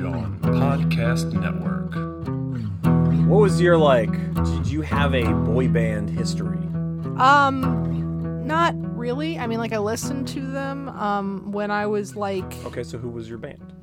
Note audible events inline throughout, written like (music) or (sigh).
John Podcast Network. What was your like? Did you have a boy band history? Um, not really. I mean, like I listened to them um when I was like Okay, so who was your band?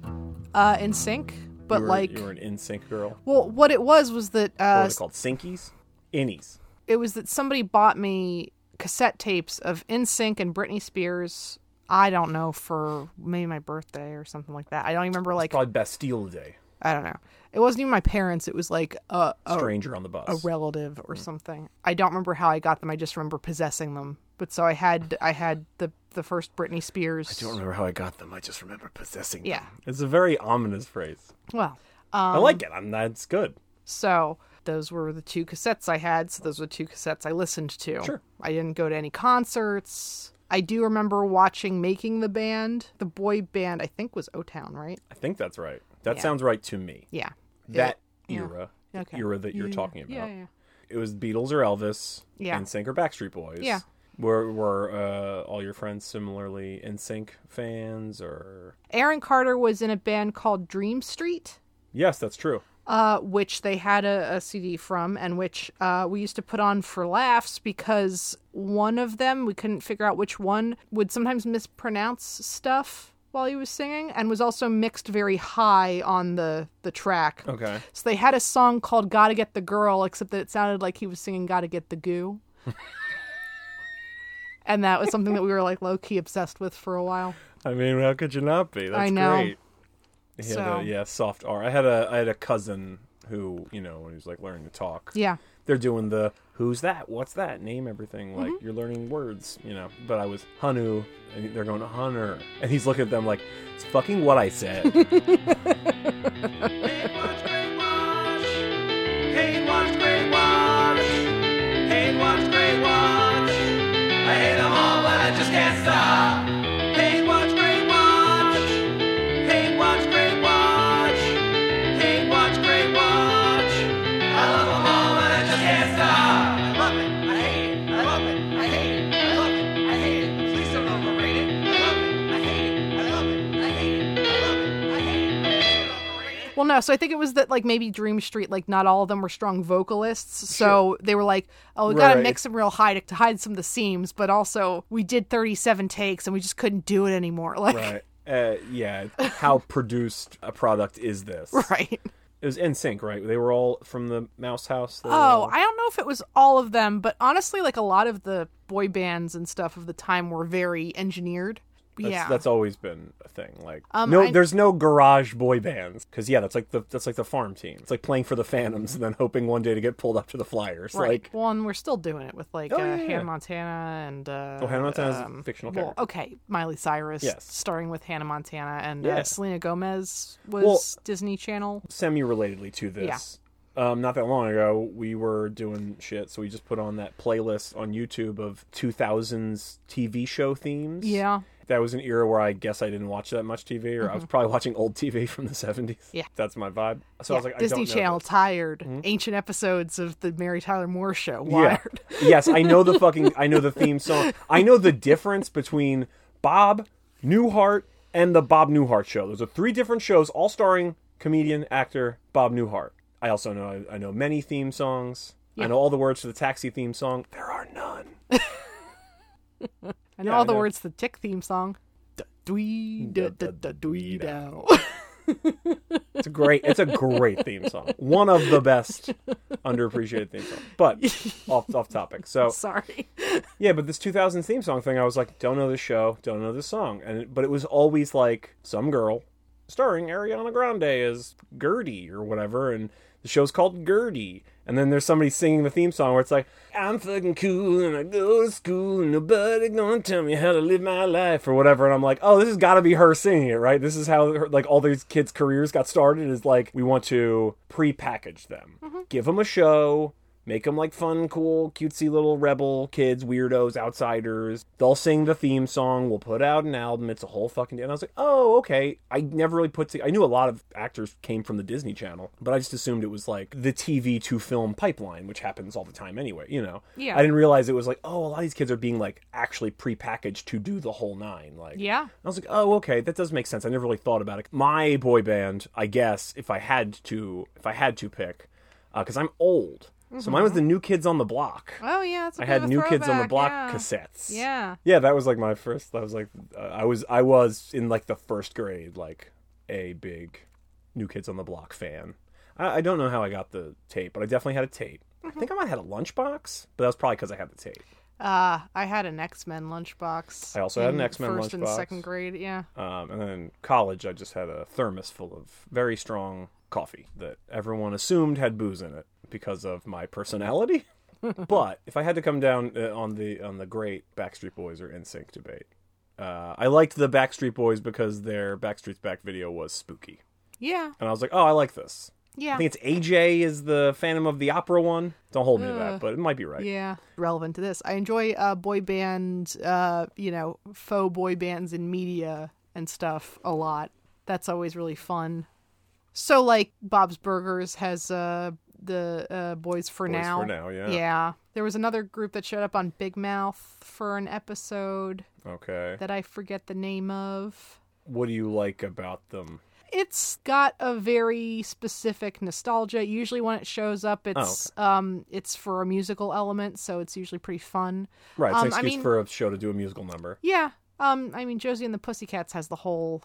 uh NSYNC, but you were, like you were an NSYNC girl. well, what it was was that What uh were they called? Sinkies, innies. it was that somebody bought me cassette tapes of NSYNC and Britney Spears. I don't know for maybe my birthday or something like that. I don't even remember like Probably Bastille Day. I don't know. It wasn't even my parents. It was like a a, Stranger on the bus. a relative or something. I don't remember how I got them. I just remember possessing them. But so I had I had the the first Britney Spears. I don't remember how I got them. I just remember possessing them. Yeah. them. It's a very ominous phrase. Well, I Um, like it. I'm, that's good. So those were the two cassettes I had. So those were two cassettes I listened to. Sure. I didn't go to any concerts. I do remember watching Making the Band. The boy band, I think, was O Town, right? I think that's right. That Yeah. sounds right to me. Yeah. That yeah. era, the Okay. era that you're Yeah, talking about. Yeah, yeah. It was Beatles or Elvis. Yeah. NSYNC or Backstreet Boys. Yeah. Were were uh, all your friends similarly NSYNC fans or? Aaron Carter was in a band called Dream Street. Yes, that's true. Uh, which they had a, a CD from, and which uh, we used to put on for laughs because one of them, we couldn't figure out which one, would sometimes mispronounce stuff while he was singing, and was also mixed very high on the, the track. Okay. So they had a song called Gotta Get the Girl, except that it sounded like he was singing Gotta Get the Goo. (laughs) and that was something that we were like low key obsessed with for a while. I mean, how could you not be? That's I know. great. He had So- a, yeah, soft R. I had a I had a cousin who, you know, when he was like learning to talk. Yeah. They're doing the who's that? What's that? Name everything. Like Mm-hmm. you're learning words, you know. But I was Hanu and they're going Hunter. And he's looking at them like, It's fucking what I said. Well, no. So I think it was that like maybe Dream Street, like not all of them were strong vocalists. So they were like, oh, we got to Right. mix them real high to, to hide some of the seams, but also we did 37 takes and we just couldn't do it anymore. (laughs) Like, right. Uh, yeah. How produced a product is this? (laughs) right. It was NSYNC, right? They were all from the Mouse House. Oh, all- I don't know if it was all of them, but honestly, like a lot of the boy bands and stuff of the time were very engineered. That's, yeah. that's always been a thing. Like Um, no, I- there's no garage boy bands because yeah, that's like the that's like the farm team. It's like playing for the Phantoms and then hoping one day to get pulled up to the Flyers. Right. Like well, and we're still doing it with like Oh, uh, yeah, yeah. Hannah Montana and uh, Oh, Hannah Montana's a um, fictional well, character. okay, Miley Cyrus, Yes. starring with Hannah Montana and Yeah. uh, Selena Gomez was Well- Disney Channel. semi-relatedly to this. Um, not that long ago, we were doing shit, so we just put on that playlist on YouTube of 2000s TV show themes. Yeah. That was an era where I guess I didn't watch that much TV, or I was probably watching old TV from the 70s. Mm-hmm. Yeah. That's my vibe. So I was like, I Disney Channel this. tired ancient episodes of the Mary Tyler Moore show. Yeah. Wired. yes, I know the fucking I know the (laughs) theme song. I know the difference between Bob Newhart and the Bob Newhart show. Those are three different shows, all starring comedian actor Bob Newhart. I also know I know many theme songs. I know all the words to the taxi theme song. There are none. (laughs) I know Yeah, all I the know. words to the Tick theme song. Da- dwee, da- da- da- dwee, dow. It's a great it's a great theme song. One of the best underappreciated theme songs. But (laughs) off off topic. So Sorry. Yeah, but this 2000 theme song thing, I was like, don't know this show, don't know this song, and but it was always like some girl starring Ariana Grande as Gertie or whatever, and the show's called Gertie, and then there's somebody singing the theme song where it's like, I'm fucking cool and I go to school and nobody gonna tell me how to live my life or whatever, and I'm like, oh, this has got to be her singing it, right? This is how her, like all these kids' careers got started. Is like we want to pre-package them, mm-hmm. give them a show make them like fun, cool, cutesy little rebel kids, weirdos, outsiders. They'll sing the theme song. We'll put out an album. It's a whole fucking. And I was like, oh, okay. I never really put. To, I knew a lot of actors came from the Disney Channel, but I just assumed it was like the TV to film pipeline, which happens all the time anyway. You know. Yeah. I didn't realize it was like, oh, a lot of these kids are being like actually prepackaged to do the whole nine. Like. Yeah. I was like, oh, okay, that does make sense. I never really thought about it. My boy band, I guess, if I had to, if I had to pick, uh, because I'm old, so mine was the New Kids on the Block. Oh yeah, that's a I had New Kids on the Block yeah. cassettes. Yeah. yeah, that was like my first. That was like, uh, I was, I was in like the first grade, like a big New Kids on the Block fan. I, I don't know how I got the tape, but I definitely had a tape. I think I might have had a lunchbox, but that was probably because I had the tape. Uh, I had an X Men lunchbox. I also had an X-Men first and second grade. Yeah. Um, and then college, I just had a thermos full of very strong coffee that everyone assumed had booze in it because of my personality. (laughs) but if I had to come down uh, on the on the great Backstreet Boys or NSYNC debate, uh, I liked the Backstreet Boys because their Backstreet's Back video was spooky, Yeah. and I was like, oh, I like this. Yeah. I think it's AJ is the Phantom of the Opera one. Don't hold me to Uh, that, but it might be right. Yeah, relevant to this. I enjoy uh, boy band, uh, you know, faux boy bands in media and stuff a lot. That's always really fun. So, like, Bob's Burgers has uh, the uh, Boys for Boys Now. for Now, yeah. Yeah. There was another group that showed up on Big Mouth for an episode Okay. that I forget the name of. What do you like about them? It's got a very specific nostalgia. Usually, when it shows up, it's um, it's for a musical element, so it's usually pretty fun. Right, it's Um, an I excuse mean- for a show to do a musical number. Yeah. Um, I mean, Josie and the Pussycats has the whole.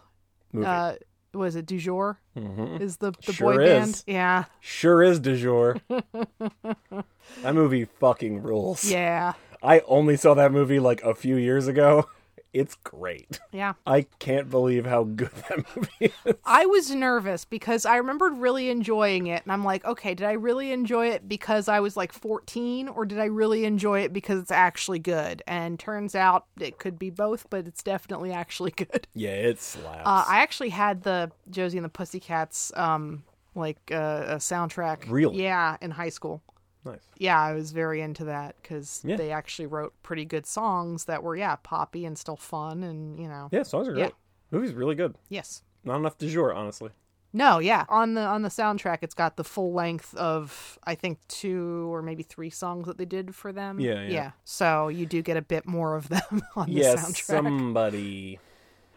Movie. Uh, was it du jour? Mhm. Is the the Sure boy is. band? Yeah, Sure is du jour. (laughs) that movie fucking rules. yeah, I only saw that movie like a few years ago. (laughs) It's great. yeah. I can't believe how good that movie is. I was nervous because I remembered really enjoying it, and I'm like, okay, did I really enjoy it because I was like 14, or did I really enjoy it because it's actually good? And turns out it could be both, but it's definitely actually (laughs) good. Yeah, it slaps. Uh, I actually had the Josie and the Pussycats um like uh, a soundtrack. Really? Yeah, in high school. Nice. Yeah, I was very into that because Yeah. they actually wrote pretty good songs that were yeah poppy and still fun and you know Yeah, songs are Yeah. great. Movie's really good. yes Not enough du jour, honestly. no yeah on the on the soundtrack it's got the full length of I think two or maybe three songs that they did for them Yeah, yeah. yeah so you do get a bit more of them (laughs) on the soundtrack somebody.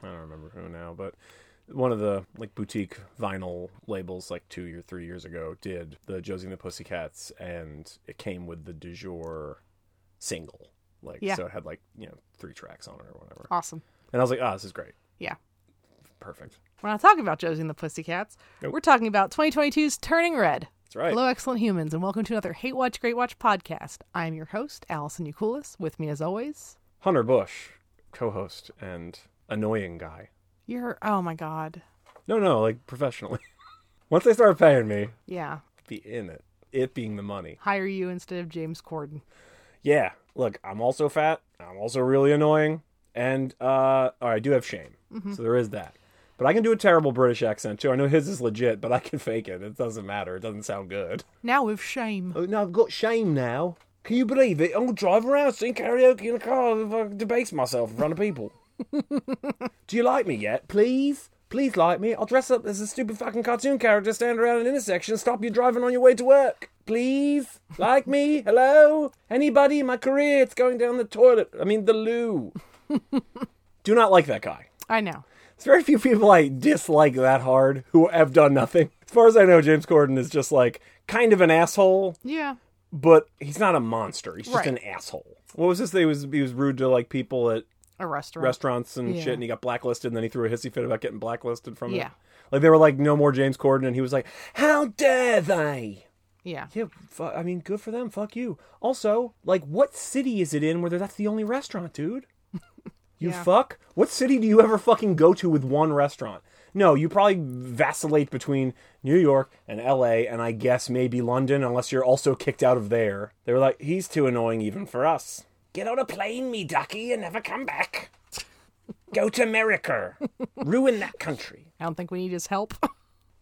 I don't remember who now, but one of the like boutique vinyl labels, like two or three years ago, did the Josie and the Pussycats, and it came with the du jour single. Like, Yeah. so it had like you know three tracks on it or whatever. awesome And I was like, oh, this is great, yeah perfect. we're not talking about Josie and the Pussycats Nope. we're talking about 2022's Turning Red That's right. Hello, excellent humans, and welcome to another Hate Watch, Great Watch podcast. I'm your host, Allison Eucoulis. With me, as always, Hunter Bush, co-host and annoying guy. You're. Oh my god. No, no, like professionally. (laughs) Once they start paying me, Yeah. be in it. It being the money. Hire you instead of James Corden. Yeah, look, I'm also fat. I'm also really annoying, and uh, I do have shame. So there is that. But I can do a terrible British accent too. I know his is legit, but I can fake it. It doesn't matter. It doesn't sound good. Now with shame. Oh, no, I've got shame now. Can you believe it? I'm gonna drive around sing karaoke in a car if I debase myself in front of people. (laughs) do you like me yet? Please? Please like me. I'll dress up as a stupid fucking cartoon character, stand around an intersection, and stop you driving on your way to work. Please? Like me? (laughs) Hello? Anybody? My career, it's going down the toilet. I mean, the loo. (laughs) do not like that guy. I know. There's very few people I dislike that hard who have done nothing. As far as I know, James Corden is just like kind of an asshole, Yeah. but he's not a monster. He's just Right. an asshole. What was this? He was he was rude to like people at A restaurant. restaurants and Yeah. shit, and he got blacklisted. And then he threw a hissy fit about getting blacklisted from Yeah. it. Like they were like, no more James Corden, and he was like, how dare they? Yeah. Yeah, fu- I mean, good for them. Fuck you. Also, like, what city is it in where that's the only restaurant, dude? (laughs) You Yeah. fuck. What city do you ever fucking go to with one restaurant? No, you probably vacillate between New York and L.A. and I guess maybe London, unless you're also kicked out of there. They were like, he's too annoying even for us. Get on a plane, me ducky, and never come back. Go to America. Ruin that country. I don't think we need his help. (laughs)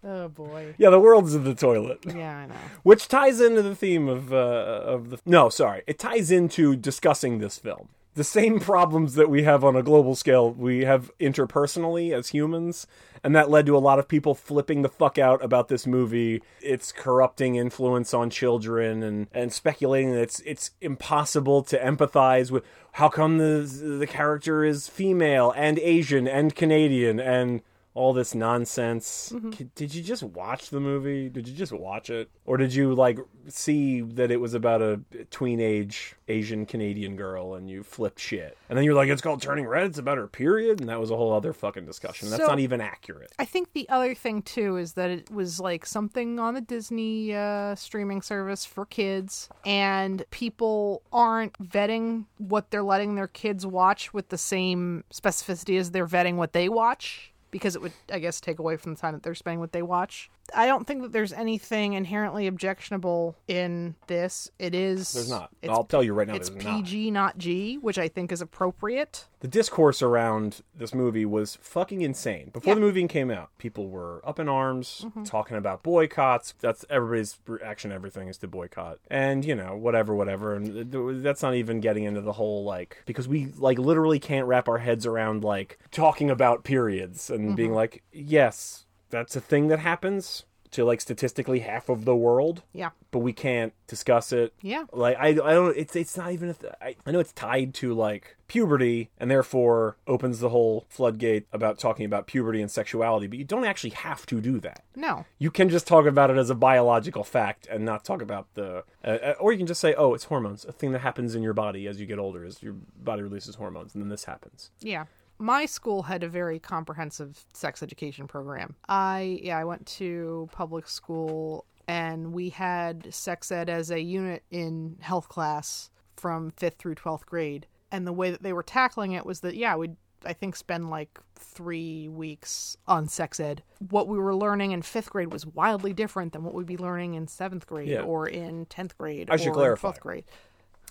Oh boy. Yeah, the world's in the toilet. Yeah, I know. Which ties into the theme of uh, of the no, sorry, it ties into discussing this film. The same problems that we have on a global scale, we have interpersonally as humans, and that led to a lot of people flipping the fuck out about this movie, its corrupting influence on children, and and speculating that it's it's impossible to empathize with. How come the the character is female and Asian and Canadian and all this nonsense. K- Did you just watch the movie? Did you just watch it? Or did you like see that it was about a tween age Asian Canadian girl and you flipped shit? And then you're like, it's called Turning Red, it's about her period? And that was a whole other fucking discussion. That's So- not even accurate. I think the other thing too is that it was like something on the Disney uh, streaming service for kids, and people aren't vetting what they're letting their kids watch with the same specificity as they're vetting what they watch. Because it would, I guess, take away from the time that they're spending what they watch. I don't think that there's anything inherently objectionable in this. It is. There's not. I'll tell you right now, it's there's not. PG, not G, which I think is appropriate. the discourse around this movie was fucking insane. Before Yeah. the movie came out, people were up in arms mm-hmm. talking about boycotts. That's everybody's reaction. Everything is to boycott, and you know whatever, whatever. And that's not even getting into the whole like because we like literally can't wrap our heads around like talking about periods and being mm-hmm. like, yes, that's a thing that happens to like statistically half of the world Yeah. but we can't discuss it. Yeah. Like I, I don't. It's it's not even. A th- I, I know it's tied to like puberty, and therefore opens the whole floodgate about talking about puberty and sexuality. But you don't actually have to do that. No. You can just talk about it as a biological fact and not talk about the. Uh, uh, or you can just say, oh, it's hormones, a thing that happens in your body as you get older, as your body releases hormones, and then this happens. Yeah. My school had a very comprehensive sex education program. I yeah, I went to public school and we had sex ed as a unit in health class from 5th through 12th grade. And the way that they were tackling it was that yeah, we'd I think spend like 3 weeks on sex ed. What we were learning in 5th grade was wildly different than what we'd be learning in 7th grade Yeah. or in 10th grade I should or clarify. 12th grade.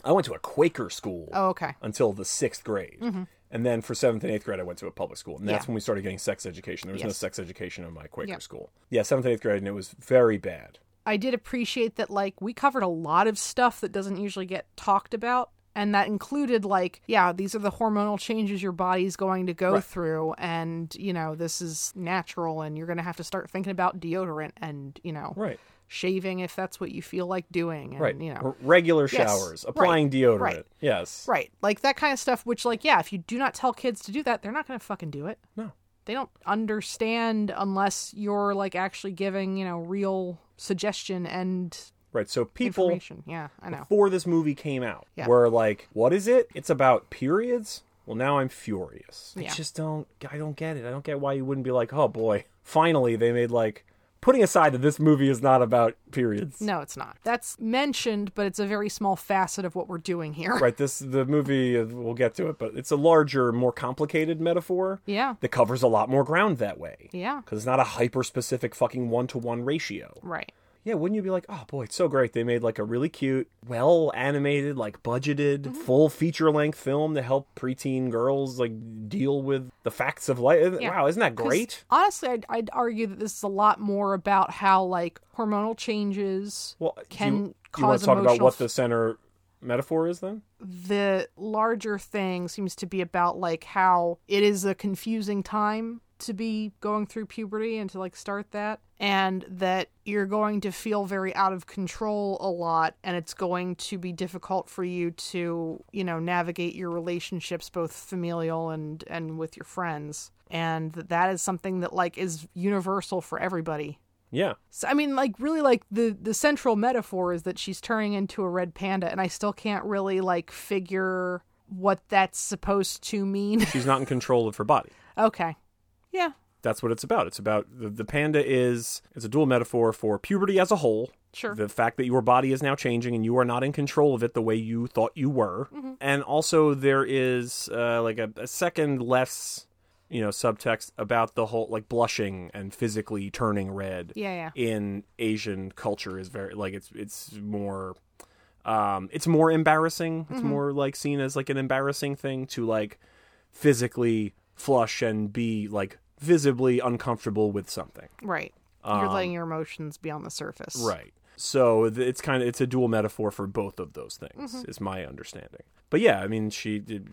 I went to a Quaker school. Oh, okay. until the sixth grade. Mm-hmm. And then for seventh and eighth grade, I went to a public school. And that's Yeah. when we started getting sex education. There was no sex education in my Quaker Yeah. school. Yeah, seventh and eighth grade, and it was very bad. I did appreciate that like we covered a lot of stuff that doesn't usually get talked about and that included like yeah these are the hormonal changes your body's going to go Right. through and you know this is natural and you're going to have to start thinking about deodorant and you know Right. Shaving if that's what you feel like doing and Right. you know Regular Yes. showers, applying Right. deodorant. Right. Yes. right like that kind of stuff which like yeah if you do not tell kids to do that they're not going to fucking do it No. they don't understand unless you're like actually giving you know real suggestion and Right. So people yeah i know before this movie came out Yeah. were like, "What is it? It's about periods." Well, now I'm furious. I just don't. I don't get it. I don't get why you wouldn't be like, "Oh boy, finally they made like." Putting aside that this movie is not about periods. No, it's not. That's mentioned, but it's a very small facet of what we're doing here. Right. This the movie. We'll get to it, but it's a larger, more complicated metaphor. Yeah. that covers a lot more ground that way. Yeah. Because it's not a hyper specific fucking one to one ratio. Right. Yeah, wouldn't you be like, oh boy, it's so great. They made like a really cute, well animated, like budgeted, Mm-hmm. full feature length film to help preteen girls like deal with the facts of life. Yeah. Wow, isn't that great? Honestly, I'd, I'd argue that this is a lot more about how like hormonal changes Well, can you, you want to talk about what the center metaphor is then? the larger thing seems to be about like how it is a confusing time to be going through puberty and to like start that and that you're going to feel very out of control a lot and it's going to be difficult for you to you know navigate your relationships both familial and and with your friends and that that is something that like is universal for everybody Yeah. so, I mean, like, really, like the the central metaphor is that she's turning into a red panda, and I still can't really like figure what that's supposed to mean. She's not in control of her body. (laughs) okay, yeah, That's what it's about. It's about the, the panda is it's a dual metaphor for puberty as a whole. Sure. The fact that your body is now changing and you are not in control of it the way you thought you were. Mm-hmm. And also there is uh, like a, a second less, you know, subtext about the whole like blushing and physically turning red. yeah, yeah, In Asian culture is very like it's it's more um it's more embarrassing. Mm-hmm. It's more like seen as like an embarrassing thing to like physically flush and be like visibly uncomfortable with something. right. You're letting your emotions be on the surface. Right. So it's kind of it's a dual metaphor for both of those things, Mm-hmm. is my understanding. But yeah, I mean, she did,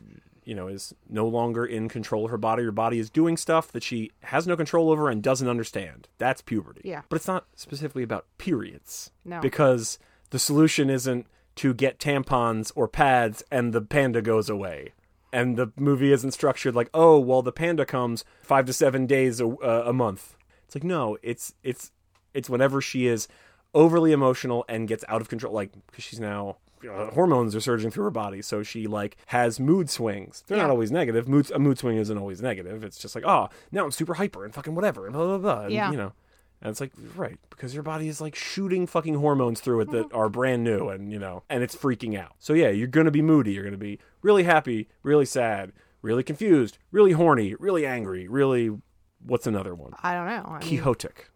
you know, is no longer in control of her body. Her body is doing stuff that she has no control over and doesn't understand. That's puberty. Yeah. But it's not specifically about periods. No. Because the solution isn't to get tampons or pads and the panda goes away. And the movie isn't structured like, oh, well, the panda comes five to seven days a, uh, a month. It's like, no, it's it's it's whenever she is overly emotional and gets out of control, like because she's now uh, hormones are surging through her body, so she like has mood swings. They're not always negative. Mood a mood swing isn't always negative. It's just like, oh, now I'm super hyper and fucking whatever and blah blah blah. And, Yeah. you know. And it's like, right, because your body is like shooting fucking hormones through it that are brand new and, you know, and it's freaking out. So, yeah, you're going to be moody. You're going to be really happy, really sad, really confused, really horny, really angry, really. What's another one? I don't know. I mean, Quixotic.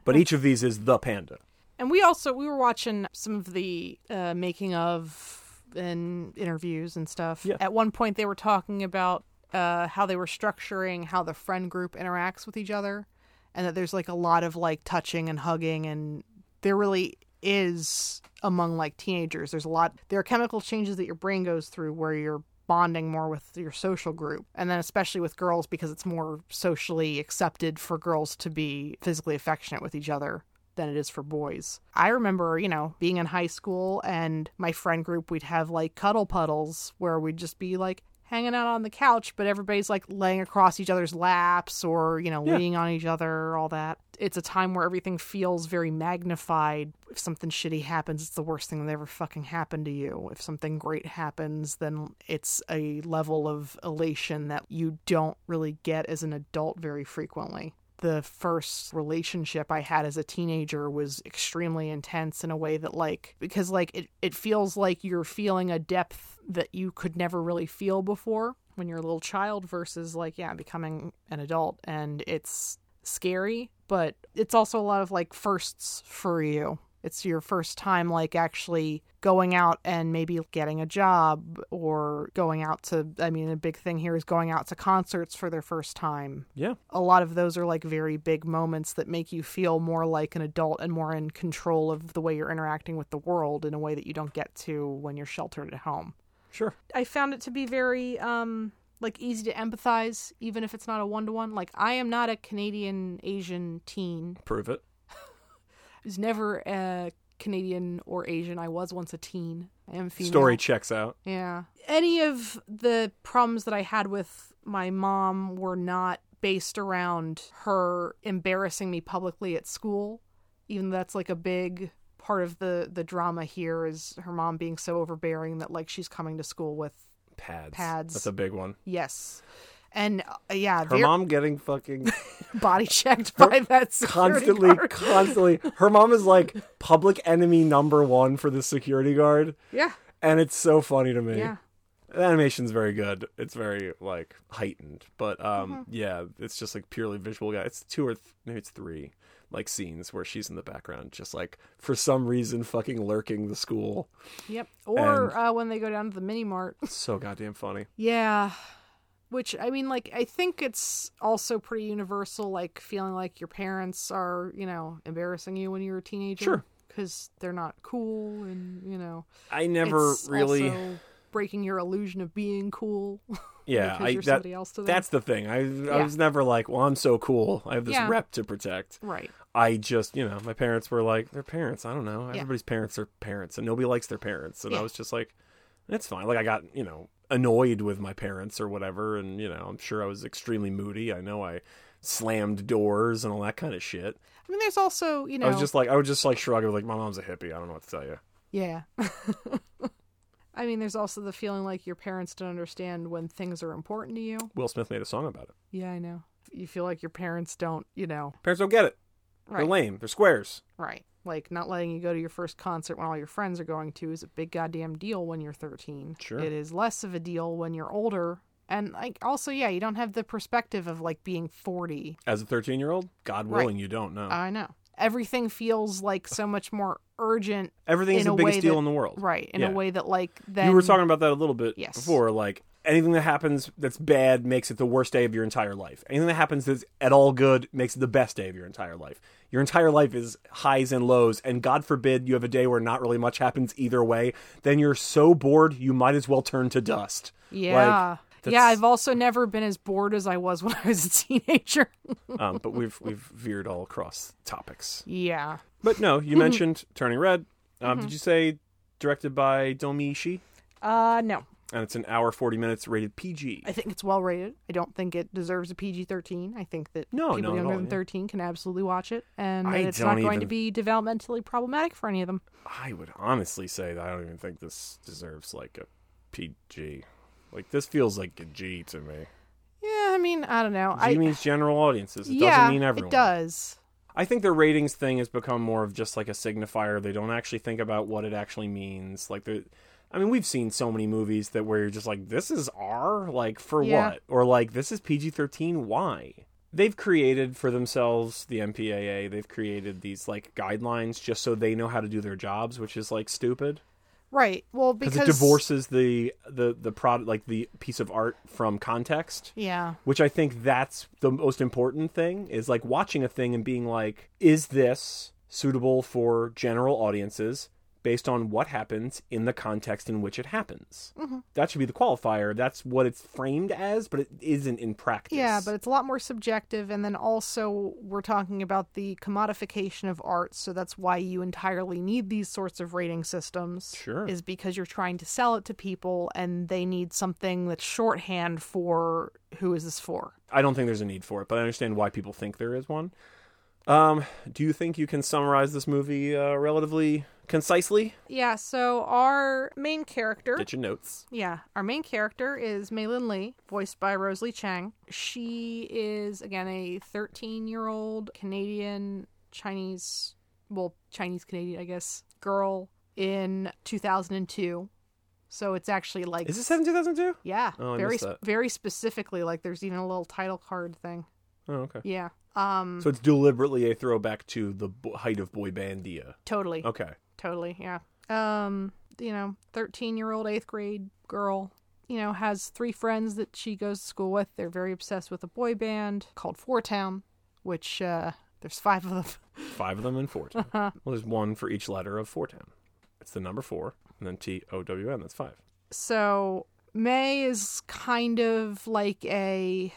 (laughs) but each of these is the panda. And we also we were watching some of the uh, making of and interviews and stuff. Yeah. At one point, they were talking about uh, how they were structuring how the friend group interacts with each other, and that there's like a lot of like touching and hugging, and there really is among like teenagers. There's a lot. There are chemical changes that your brain goes through where you're bonding more with your social group and then especially with girls because it's more socially accepted for girls to be physically affectionate with each other than it is for boys. I remember, you know, being in high school and my friend group, we'd have like cuddle puddles where we'd just be like hanging out on the couch, but everybody's like laying across each other's laps or, you know, Yeah. leaning on each other, all that. It's a time where everything feels very magnified. If something shitty happens, it's the worst thing that ever fucking happened to you. If something great happens, then it's a level of elation that you don't really get as an adult very frequently the first relationship I had as a teenager was extremely intense in a way that like because like it, it feels like you're feeling a depth that you could never really feel before when you're a little child versus like yeah becoming an adult and it's scary but it's also a lot of like firsts for you it's your first time like actually going out and maybe getting a job or going out to i mean a big thing here is going out to concerts for their first time Yeah. a lot of those are like very big moments that make you feel more like an adult and more in control of the way you're interacting with the world in a way that you don't get to when you're sheltered at home. Sure. I found it to be very um like easy to empathize even if it's not a one to one. Like I am not a Canadian Asian teen. Prove it. (laughs) I was never a Canadian or Asian. I was once a teen. I am female. Story checks out. Yeah. Any of the problems that I had with my mom were not based around her embarrassing me publicly at school. Even though that's like a big part of the the drama here is her mom being so overbearing that like she's coming to school with Pads. Pads. That's a big one. yes. And uh, yeah, Her mom getting fucking (laughs) body checked by that security constantly, guard. constantly. Her mom is like public enemy number one for the security guard, Yeah. and it's so funny to me. Yeah. The animation's very good. It's very like heightened, but um, Mm-hmm. yeah, it's just like purely visual. Guy, it's two or th- maybe it's three like scenes where she's in the background, just like for some reason fucking lurking the school. Yep. Or And- uh, when they go down to the mini mart. (laughs) So goddamn funny. Yeah. Which I mean like I think it's also pretty universal like feeling like your parents are, you know, embarrassing you when you're a teenager Sure. cuz they're not cool and, you know, I never really. also breaking your illusion of being cool. (laughs) yeah, I that, somebody else to them. that's the thing. I I was never like, well, I'm so cool. I have this Yeah. rep to protect. right. I just, you know, my parents were like, they're parents. I don't know. Everybody's parents are parents, and nobody likes their parents. And I was just like, it's fine. Like, I got, you know, annoyed with my parents or whatever. And, you know, I'm sure I was extremely moody. I know I slammed doors and all that kind of shit. I mean there's also, you know, I was just like, I would just like shrug. I was like, my mom's a hippie. I don't know what to tell you. yeah. (laughs) I mean there's also the feeling like your parents don't understand when things are important to you. Will Smith made a song about it. Yeah, I know. You feel like your parents don't, you know, Parents don't get it. They're lame. They're squares. Right. Like not letting you go to your first concert when all your friends are going to is a big goddamn deal when you're 13. Sure. It is less of a deal when you're older. And like also, yeah, you don't have the perspective of like being 40. As a 13 year old, God Right. willing, you don't know. I know. Everything feels like so much more urgent, Everything's in the a biggest deal that- in the world. right? In Yeah. a way that like then you were talking about that a little bit Yes. before. Like anything that happens that's bad makes it the worst day of your entire life. Anything that happens that's at all good makes it the best day of your entire life. Your entire life is highs and lows, and God forbid you have a day where not really much happens either way. Then you're so bored you might as well turn to dust. Yeah. Like, yeah, I've also never been as bored as I was when I was a teenager. (laughs) um, but we've we've veered all across topics. yeah. But no, you (laughs) mentioned Turning Red. Um, Mm-hmm. Did you say directed by Domee Shi? Uh no. And it's an hour forty minutes, rated PG. I think it's well rated. I don't think it deserves a PG 13. I think that No, people no, younger all, than yeah. 13 can absolutely watch it, and it's not going to be developmentally problematic for any of them. I would honestly say that I don't even think this deserves like a PG. Like this feels like a G to me. Yeah, I mean, I don't know. G I means general audiences. It yeah, doesn't mean everyone. it does. I think the ratings thing has become more of just like a signifier. They don't actually think about what it actually means. Like the I mean, we've seen so many movies that where you're just like, this is R, like for Yeah. what? Or like this is PG thirteen, why? They've created for themselves the MPAA. They've created these like guidelines just so they know how to do their jobs, which is like stupid Right. Well, because it divorces the the the product like the piece of art from context Yeah. which I think that's the most important thing is like watching a thing and being like, is this suitable for general audiences based on what happens in the context in which it happens? Mm-hmm. That should be the qualifier. That's what it's framed as, but it isn't in practice. Yeah, but it's a lot more subjective, and then also we're talking about the commodification of art, so that's why you entirely need these sorts of rating systems. Sure. Is because you're trying to sell it to people, and they need something that's shorthand for who is this for. I don't think there's a need for it, but I understand why people think there is one. Um, do you think you can summarize this movie uh, relatively concisely? Yeah, so our main character. Get your notes. Yeah, our main character is Meilin Lee, voiced by Rosalie Chiang. She is, again, a 13 year old Canadian Chinese, well, Chinese Canadian, I guess, girl in 2002. So it's actually like. Is this set in 2002? Yeah, Oh, I very missed that. very specifically. Like, there's even a little title card thing. Oh, okay. Yeah, um, So it's deliberately a throwback to the bo- height of boy bandia. totally. Okay. Totally, yeah. Um, you know, 13 year old eighth grade girl, you know, has three friends that she goes to school with. They're very obsessed with a boy band called Four Town, which, uh, there's five of them. (laughs) Five of them in Four Town. well, there's one for each letter of Four Town. It's the number four, and then T O W N. That's five. So May is kind of like a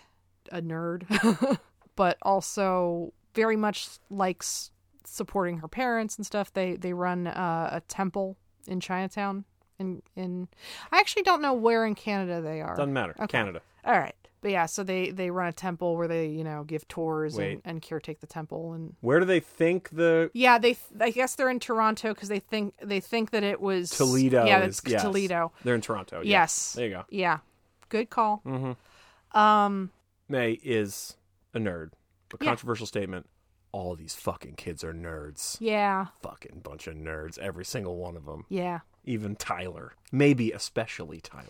a nerd, (laughs) but also very much likes supporting her parents and stuff. They they run uh, a temple in Chinatown. In in, I actually don't know where in Canada they are. Doesn't matter. Okay. Canada. All right, but yeah, so they they run a temple where they you know give tours Wait. and, and caretake the temple and Where do they think the yeah they I guess they're in Toronto because they think they think that it was Toledo yeah is that's yes. Toledo They're in Toronto. yeah. yes There you go. yeah good call Mm-hmm. um May is a nerd. A Yeah. controversial statement. All these fucking kids are nerds. yeah Fucking bunch of nerds. Every single one of them. yeah Even Tyler. Maybe especially Tyler.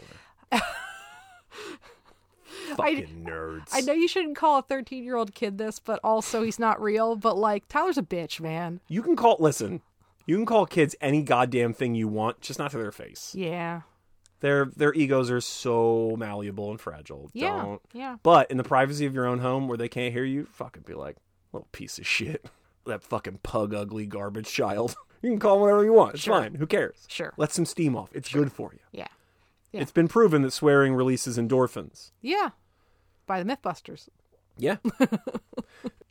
(laughs) fucking nerds. I know you shouldn't call a 13 year old kid this, but also he's not real. But like Tyler's a bitch, man. You can call. Listen. You can call kids any goddamn thing you want, just not to their face. Yeah, Their their egos are so malleable and fragile. yeah, Don't. yeah. But in the privacy of your own home where they can't hear you, fucking be like, little piece of shit. (laughs) That fucking pug ugly garbage child. (laughs) You can call him whatever you want. It's Sure. fine. Who cares? Sure. Let some steam off. It's good for you. Yeah, Yeah. It's been proven that swearing releases endorphins. yeah. By the MythBusters. Yeah. (laughs)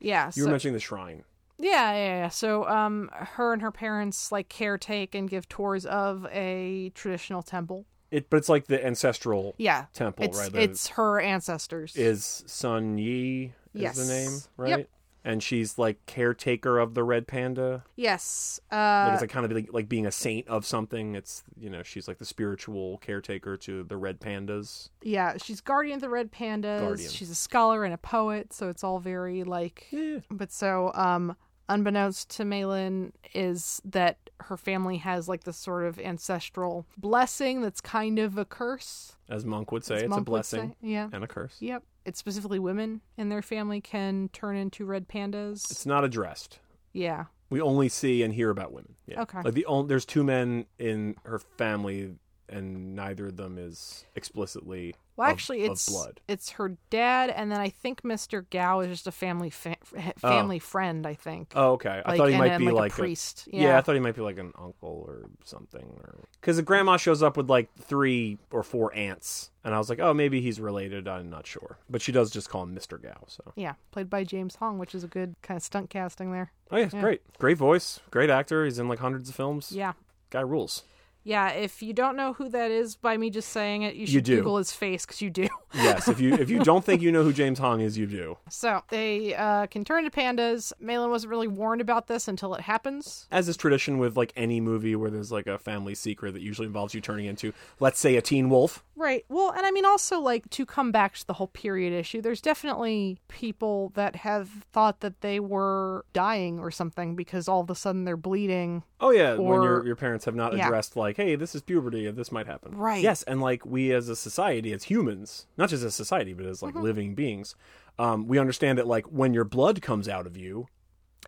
Yeah. You so- were mentioning the shrine. Yeah, yeah, yeah. So, um, her and her parents like caretake and give tours of a traditional temple. It, but it's like the ancestral Yeah, temple, it's right? The- it's her ancestors. is Sun Yee is Yes. the name, Yep. right? And she's like caretaker of the red panda. yes. Like Uh, it's like kind of like, like being a saint of something. It's you know she's like the spiritual caretaker to the red pandas. yeah. She's guardian of the red pandas. Guardian. She's a scholar and a poet, so it's all very like. Yeah. But so, um, unbeknownst to Meilin, is that her family has like this sort of ancestral blessing that's kind of a curse. As Monk would say, as it's Monk a blessing say. Yeah. and a curse. Yep. It's specifically women in their family can turn into red pandas. It's not addressed. yeah. We only see and hear about women. Yeah. Okay. Like the only there's two men in her family and neither of them is explicitly Well, actually, of it's blood. it's her dad, and then I think Mr. Gao is just a family fa- oh. family friend. I think. Oh, okay. I Like, thought he might be like, a like priest. yeah. Yeah. I thought he might be like an uncle or something. Because the grandma shows up with like three or four aunts, and I was like, oh, maybe he's related. I'm not sure, but she does just call him Mister Gao. So Yeah, played by James Hong, which is a good kind of stunt casting there. oh yeah, Yeah. great, great voice, great actor. He's in like hundreds of films. Yeah. guy rules. Yeah, if you don't know who that is by me just saying it, you should You do. Google his face because you do. (laughs) Yes, if you if you don't think you know who James Hong is, you do. So they uh, can turn into pandas. Meilin wasn't really warned about this until it happens. As is tradition with like any movie where there's like a family secret that usually involves you turning into, let's say, a teen wolf. Right. Well, and I mean, also, like, to come back to the whole period issue, there's definitely people that have thought that they were dying or something because all of a sudden they're bleeding. Oh yeah, when Or- your your parents have not Yeah. addressed like, hey, this is puberty and this might happen. Right. Yes, and like we as a society, as humans, not just as society, but as Mm-hmm. like living beings, um, we understand that like when your blood comes out of you,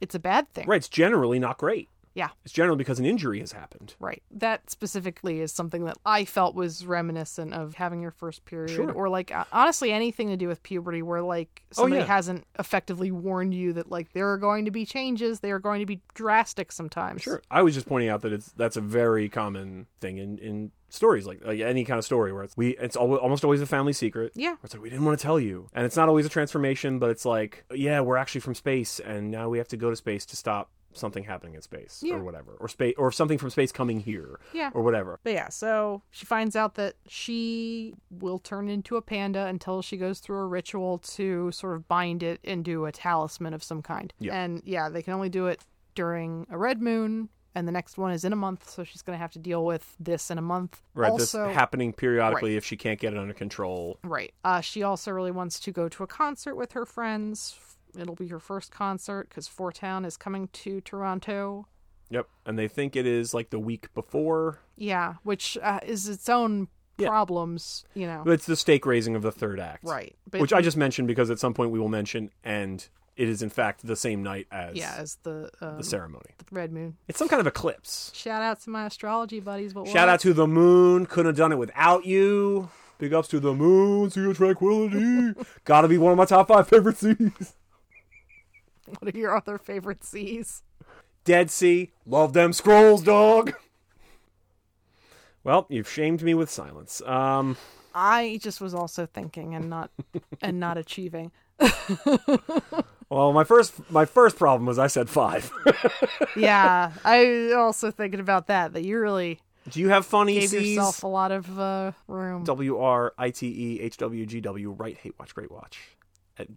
It's a bad thing. right, it's generally not great. Yeah. It's generally because an injury has happened. Right. That specifically is something that I felt was reminiscent of having your first period Sure. or like uh, honestly anything to do with puberty where like somebody yeah. hasn't effectively warned you that like there are going to be changes, they are going to be drastic sometimes. Sure. I was just pointing out that it's that's a very common thing in in stories like like any kind of story where it's we it's al- almost always a family secret. Yeah. It's like we didn't want to tell you, and it's not always a transformation, but it's like yeah, we're actually from space, and now we have to go to space to stop something happening in space Yeah. or whatever, or space or something from space coming here, Yeah. or whatever. But yeah, so she finds out that she will turn into a panda until she goes through a ritual to sort of bind it into a talisman of some kind. Yeah. And yeah, they can only do it during a red moon, and the next one is in a month, so she's going to have to deal with this in a month. Right, also, this happening periodically if she can't get it under control. Right. Uh, she also really wants to go to a concert with her friends. It'll be her first concert because Four Town is coming to Toronto. Yep, and they think it is like the week before. Yeah, which uh, is its own Yeah. problems, you know. It's the stake raising of the third act, right. But Which I just mentioned because at some point we will mention, and it is in fact the same night as yeah, as the, um, the ceremony. the red moon. It's some kind of eclipse. Shout out to my astrology buddies. But Shout out to the moon. Couldn't have done it without you. Big ups to the moon. See your tranquility. (laughs) Gotta be one of my top five favorite seas. (laughs) what are your other favorite seas? Dead Sea. Love them scrolls, dog. Well, you've shamed me with silence. Um, I just was also thinking and not and not achieving. (laughs) well, my first my first problem was I said five. (laughs) Yeah, I also thinking about that. That you really Do you have funny gave C's? yourself a lot of uh, room. W R I T E H W G W. Right, hate watch, great watch at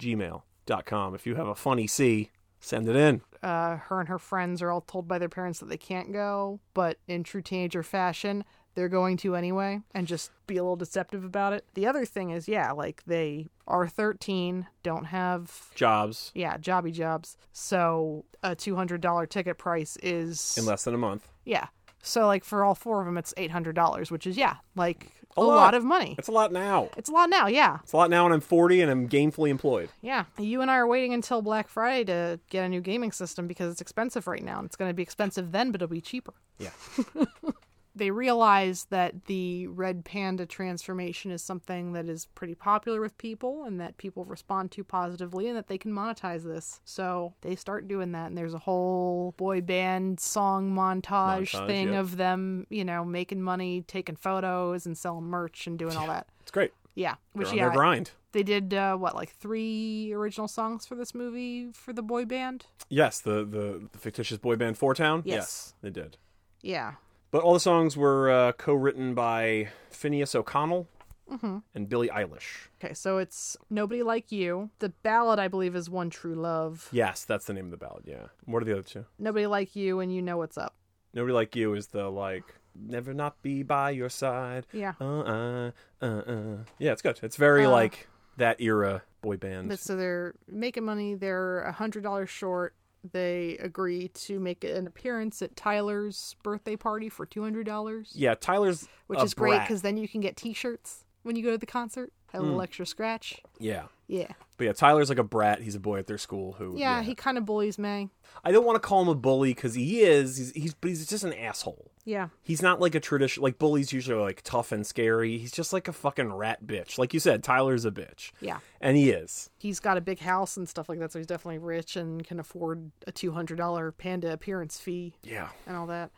gmail.com. If you have a funny C, send it in. uh, her and her friends are all told by their parents that they can't go, but in true teenager fashion, they're going to anyway and just be a little deceptive about it. The other thing is, yeah, like they are 13, don't have, Jobs yeah, jobby jobs. So a $200 ticket price is, in less than a month. yeah. So, like, for all four of them, it's $800, which is, yeah, like a, A lot. lot. of money. It's a lot now. It's a lot now, yeah. It's a lot now, and I'm 40 and I'm gainfully employed. Yeah. You and I are waiting until Black Friday to get a new gaming system because it's expensive right now. And it's going to be expensive then, but it'll be cheaper. Yeah. (laughs) they realize that the red panda transformation is something that is pretty popular with people and that people respond to positively and that they can monetize this. So they start doing that and there's a whole boy band song montage, Montage, thing yep. of them, you know, making money, taking photos and selling merch and doing all that. (laughs) It's great. Yeah. Which yeah, their grind. they did uh, what like 3 original songs for this movie for the boy band? Yes, the, the, the fictitious boy band Four Town. Yes. they did. Yeah. But all the songs were uh, co-written by Finneas O'Connell Mm-hmm. and Billie Eilish. Okay, so it's Nobody Like You. The ballad, I believe, is One True Love. Yes, that's the name of the ballad. Yeah. What are the other two? Nobody Like You and You Know What's Up. Nobody like you is the like never not be by your side. Yeah. Uh uh uh uh. Yeah, it's good. It's very Uh, like that era boy band. But so they're making money. They're a hundred dollars short. They agree to make an appearance at Tyler's birthday party for two hundred dollars, Yeah, Tyler's which is great because then you can get T-shirts when you go to the concert. Had a little hmm. extra scratch. Yeah. Yeah. But yeah, Tyler's like a brat. He's a boy at their school who. Yeah, he kind of bullies May. I don't want to call him a bully because he is. He's, he's, but he's just an asshole. Yeah. He's not like a tradition. Like bullies usually are like tough and scary. He's just like a fucking rat bitch. Like you said, Tyler's a bitch. Yeah. And he is. He's got a big house and stuff like that, so he's definitely rich and can afford a $200 panda appearance fee Yeah. and all that.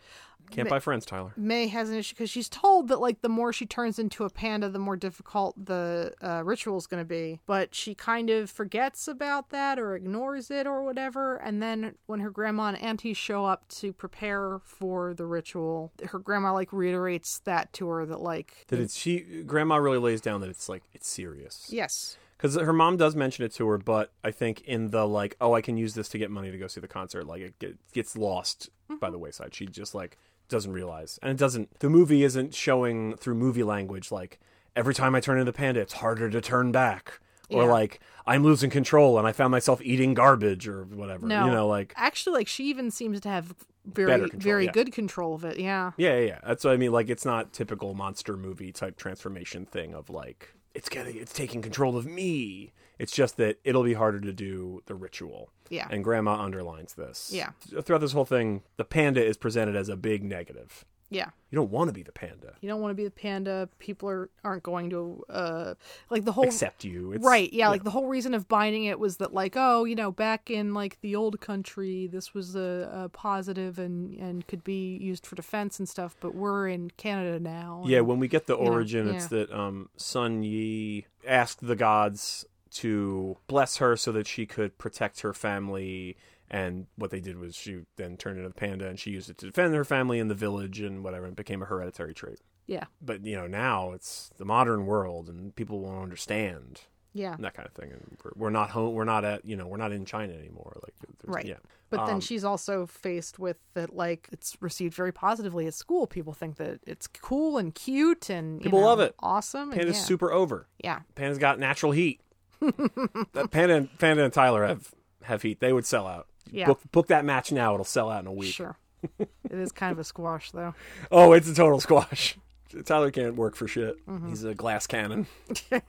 Can't Ma- buy friends, Tyler. May has an issue because she's told that like the more she turns into a panda, the more difficult the uh, ritual is going to be. But she kind of forgets about that or ignores it or whatever. And then when her grandma and auntie show up to prepare for the ritual, her grandma like reiterates that to her that like That it's she. Grandma really lays down that it's like it's serious. yes, Because her mom does mention it to her, but I think in the like, oh, I can use this to get money to go see the concert, like it gets lost by the wayside. She just like doesn't realize, and it doesn't. The movie isn't showing through movie language like every time I turn into panda, it's harder to turn back, or like I'm losing control and I found myself eating garbage or whatever. no, You know, like actually like she even seems to have very control, very yeah. good control of it. Yeah, yeah, yeah, yeah. That's what I mean. Like it's not typical monster movie type transformation thing of like it's getting it's taking control of me. It's just that it'll be harder to do the ritual. yeah, And grandma underlines this. Yeah. Throughout this whole thing, the panda is presented as a big negative. yeah. You don't want to be the panda. You don't want to be the panda. People are aren't going to uh like the whole Accept you. It's, right yeah, like the whole reason of binding it was that like oh you know back in like the old country this was a, a positive and and could be used for defense and stuff but we're in canada now Yeah, and- when we get the you know, origin, it's that um, Sun Yee asked the gods to bless her so that she could protect her family. And what they did was she then turned into the panda and she used it to defend her family and the village and whatever and became a hereditary trait. yeah But, you know, now it's the modern world and people won't understand. yeah that kind of thing. And we're, we're not home. We're not at you know we're not in China anymore. Like Right. Yeah. but then Um, she's also faced with that like it's received very positively at school people think that it's cool and cute and you People know, love it. awesome and Panda's yeah. super over. yeah Panda's got natural heat. That Panda, and- Panda and Tyler have have heat. They would sell out. Yeah. Book book that match now. It'll sell out in a week. sure it is kind of a squash though (laughs) Oh, it's a total squash. Tyler can't work for shit. Mm-hmm. He's a glass cannon.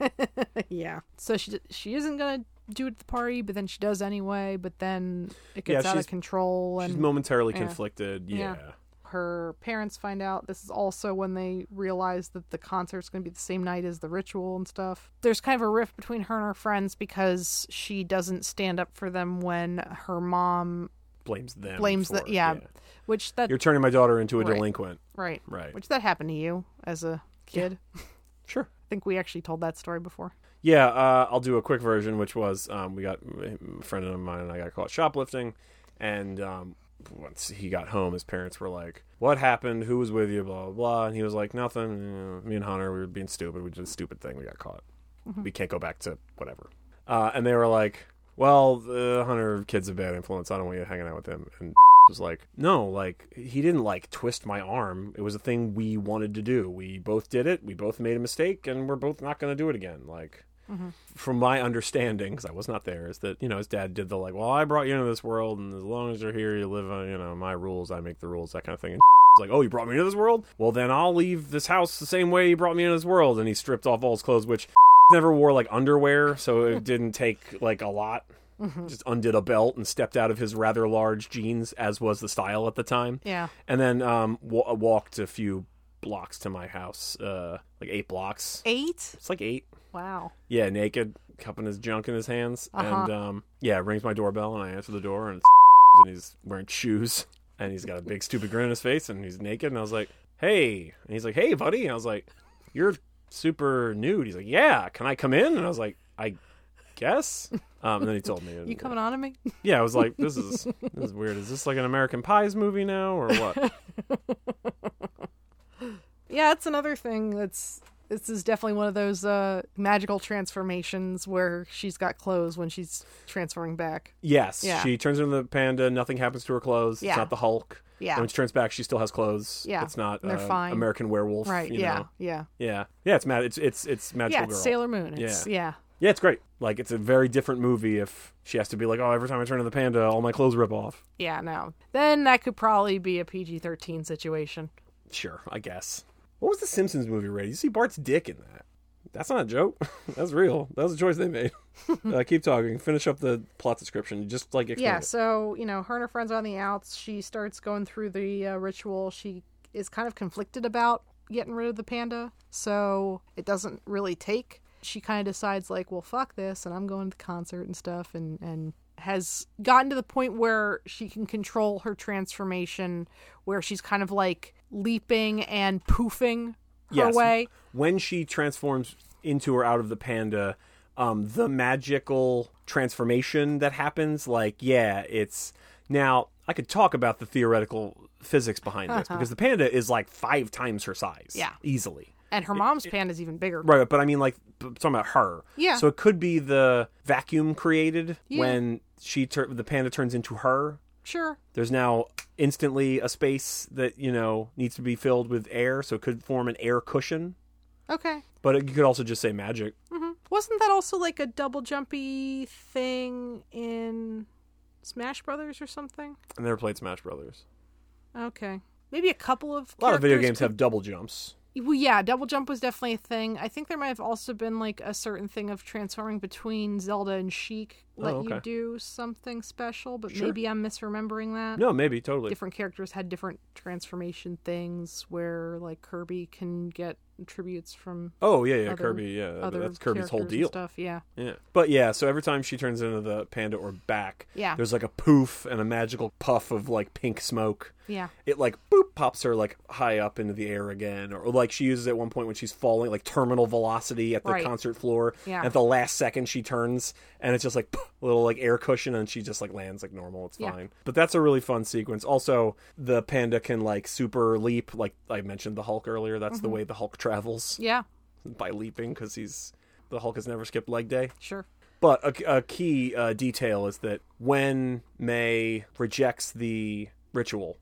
(laughs) yeah. So she she isn't gonna do it at the party, but then she does anyway. But then it Yeah, gets out of control, She's momentarily yeah. conflicted. Yeah. Yeah. Her parents find out. This is also when they realize that the concert's gonna be the same night as the ritual and stuff. There's kind of a rift between her and her friends because she doesn't stand up for them when her mom Blames them. blames for the it, yeah, which that You're turning my daughter into a Right. delinquent. right Right. which that happened to you as a kid. (laughs) Sure. I think we actually told that story before. Yeah, uh, I'll do a quick version, which was um, we got a friend of mine and I got caught shoplifting, and um, once he got home, his parents were like, "What happened? Who was with you?" Blah blah blah, and he was like, "Nothing. You know, me and Hunter, we were being stupid. We did a stupid thing. We got caught. We can't go back to whatever." Uh, and they were like, "Well, the Hunter kid's a bad influence. I don't want you hanging out with him." And (laughs) was like, "No, like he didn't like twist my arm. It was a thing we wanted to do. We both did it. We both made a mistake, and we're both not going to do it again." Like from my understanding, because I was not there, is that you know his dad did the like, well, I brought you into this world, and as long as you're here, you live on you know my rules, I make the rules, that kind of thing. And (laughs) like, oh, you brought me into this world? Well, then I'll leave this house the same way you brought me into this world. And he stripped off all his clothes, which (laughs) never wore like underwear, so it (laughs) didn't take like a lot. Just undid a belt and stepped out of his rather large jeans, as was the style at the time Yeah. and then um wa walked a few blocks to my house uh like eight blocks. Eight. it's like eight. Wow. yeah naked cupping his junk in his hands. Uh-huh. and um yeah rings my doorbell and i answer the door and it's (laughs) and he's wearing shoes. And he's got a big stupid grin on his face and he's naked. And i was like hey. And he's like hey buddy. And i was like you're super nude. He's like yeah can i come in? And i was like i guess. Um and then he told me. (laughs) You coming on to me? yeah i was like this is this is weird. Is this like an american pies movie now or what (laughs) Yeah, it's another thing that's this is definitely one of those uh magical transformations where she's got clothes when she's transferring back. Yes, Yeah. she turns into the panda. Nothing happens to her clothes. Yeah. It's not the Hulk. Yeah. And when she turns back, she still has clothes. Yeah. It's not they're uh, fine. American Werewolf. Right, you yeah, know? yeah. Yeah. Yeah. It's mad. It's it's it's magical Yeah, it's girl. Sailor Moon. It's yeah. Yeah, it's great. Like it's a very different movie if she has to be like, oh, every time I turn into the panda, all my clothes rip off. Yeah, no. Then that could probably be a PG thirteen situation. Sure, I guess. What was the Simpsons movie rated? You see Bart's dick in that. That's not a joke. (laughs) That's real. That was a choice they made. (laughs) uh, keep talking. Finish up the plot description. Just like yeah it. so you know her and her friends are on the outs she starts going through the uh, ritual she is kind of conflicted about getting rid of the panda so it doesn't really take she kind of decides like well fuck this and i'm going to the concert and stuff and and has gotten to the point where she can control her transformation where she's kind of like leaping and poofing her Yes. way when she transforms into or out of the panda, um, the magical transformation that happens, like, yeah, it's now I could talk about the theoretical physics behind this because the panda is like five times her size, Uh-huh. Yeah. easily. and her mom's panda's even bigger Right, but I mean, like, talking about her. Yeah. So it could be the vacuum created Yeah. when she tur- the panda turns into her. sure There's now instantly a space that you know needs to be filled with air, so it could form an air cushion. okay But you could also just say magic. Mm-hmm. Wasn't that also like a double jumpy thing in Smash Brothers or something? I never played Smash Brothers. Okay. Maybe a couple of A lot of video games could- have double jumps. Well, yeah, double jump was definitely a thing. I think there might have also been like a certain thing of transforming between Zelda and Sheik oh, let Oh, you do something special, but Sure. maybe I'm misremembering that. No, maybe totally. Different characters had different transformation things where like Kirby can get tributes from Oh yeah, yeah, other- Kirby. Yeah, other that's Kirby's whole deal. stuff. Yeah. Yeah, but yeah. So every time she turns into the panda or back, Yeah. there's like a poof and a magical puff of like pink smoke. Yeah. It like boop pops her like high up into the air again, or, like she uses at one point when she's falling like terminal velocity at the Right. concert floor. Yeah. At the last second she turns and it's just like a little like air cushion and she just like lands like normal. It's Yeah. fine. But that's a really fun sequence. Also, the panda can like super leap. Like I mentioned the Hulk earlier. That's Mm-hmm. the way the Hulk travels Yeah. by leaping because he's the Hulk has never skipped leg day. Sure. But a, a key uh, detail is that when May rejects the ritual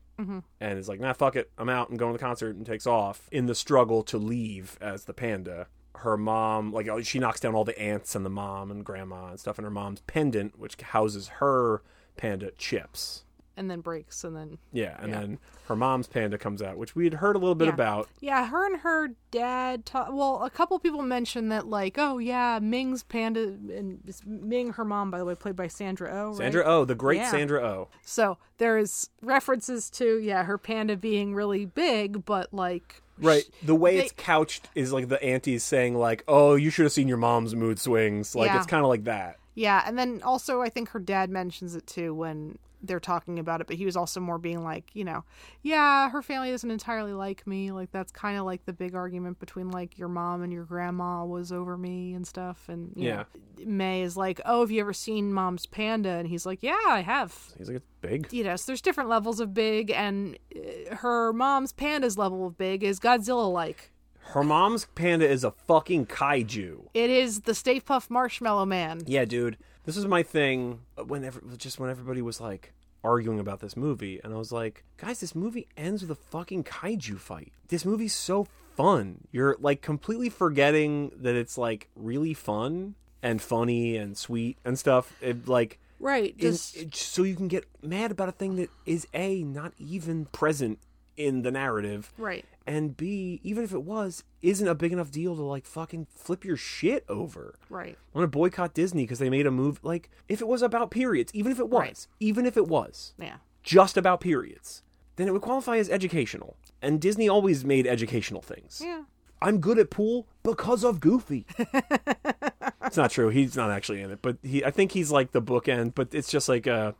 and is like, "Nah, fuck it, I'm out. I'm going to the concert," and takes off in the struggle to leave as the panda. Her mom, like, oh, she knocks down all the aunts and the mom and grandma and stuff, and her mom's pendant, which houses her panda, chips. And then breaks and then Yeah, and Yeah. then her mom's panda comes out, which we had heard a little bit Yeah. about. Yeah, her and her dad. Ta- well, a couple people mentioned that, like, oh yeah, Ming's panda and Ming, her mom, by the way, played by Sandra Oh. right? Sandra Oh, the great Yeah. Sandra Oh. So there's references to yeah, her panda being really big, but like Right. The way they- it's couched is like the aunties saying like, "Oh, you should have seen your mom's mood swings." Like Yeah. it's kind of like that. Yeah, and then also I think her dad mentions it too when they're talking about it, but he was also more being like, you know, yeah, her family doesn't entirely like me. Like that's kind of like the big argument between like your mom and your grandma was over me and stuff. And you Yeah. know, May is like, oh, have you ever seen Mom's panda? And he's like, yeah, I have. He's like, "It's big." You know, so there's different levels of big, and uh, her mom's panda's level of big is Godzilla like. Her mom's panda is a fucking kaiju. It is the Stay Puft Marshmallow Man. Yeah, dude. This is my thing. Whenever, just when everybody was like arguing about this movie, and I was like, guys, this movie ends with a fucking kaiju fight. This movie's so fun. You're like completely forgetting that it's like really fun and funny and sweet and stuff. It like Right. in- Just it- so you can get mad about a thing that is a not even present in the narrative right. and b even if it was isn't a big enough deal to like fucking flip your shit over Right. i want to boycott disney because they made a move like if it was about periods even if it was Right. even if it was Yeah. just about periods then it would qualify as educational and disney always made educational things Yeah. i'm good at pool because of goofy (laughs) it's not true he's not actually in it but he i think he's like the bookend but it's just like a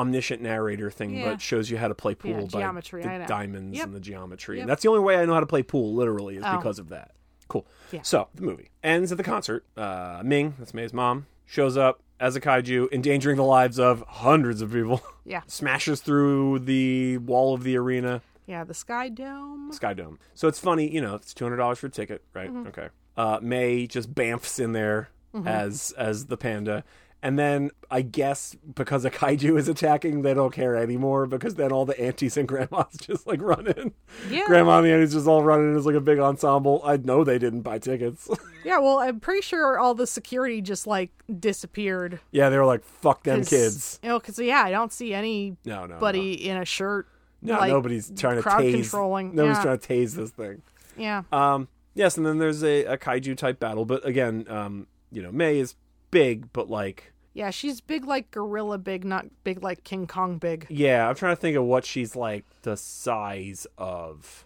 omniscient narrator thing Yeah. but shows you how to play pool Yeah, by geometry, the diamonds Yep. and the geometry Yep. and that's the only way i know how to play pool literally is Oh. because of that cool Yeah. so the movie ends at the concert uh, ming that's may's mom shows up as a kaiju endangering the lives of hundreds of people (laughs) Yeah. smashes through the wall of the arena Yeah. The Sky Dome. Sky Dome. So it's funny, you know, it's two hundred dollars for a ticket, right? Mm-hmm. Okay. Uh, May just bamfs in there as as the panda, and then I guess because a kaiju is attacking, they don't care anymore because then all the aunties and grandmas (laughs) just like run in. Yeah. Grandma and the aunties just all run in as like a big ensemble. I know they didn't buy tickets. (laughs) Yeah. Well, I'm pretty sure all the security just like disappeared. yeah, they were like, "Fuck them kids." You know, because yeah, I don't see anybody No, no, no. in a shirt. No, like, nobody's trying to crowd tase. controlling. Nobody's yeah. trying to tase this thing. Yeah. Um, Yes, and then there's a, a kaiju type battle, but again, um, you know, May is big, but like, Yeah, she's big like gorilla big, not big like King Kong big. yeah, I'm trying to think of what she's like the size of,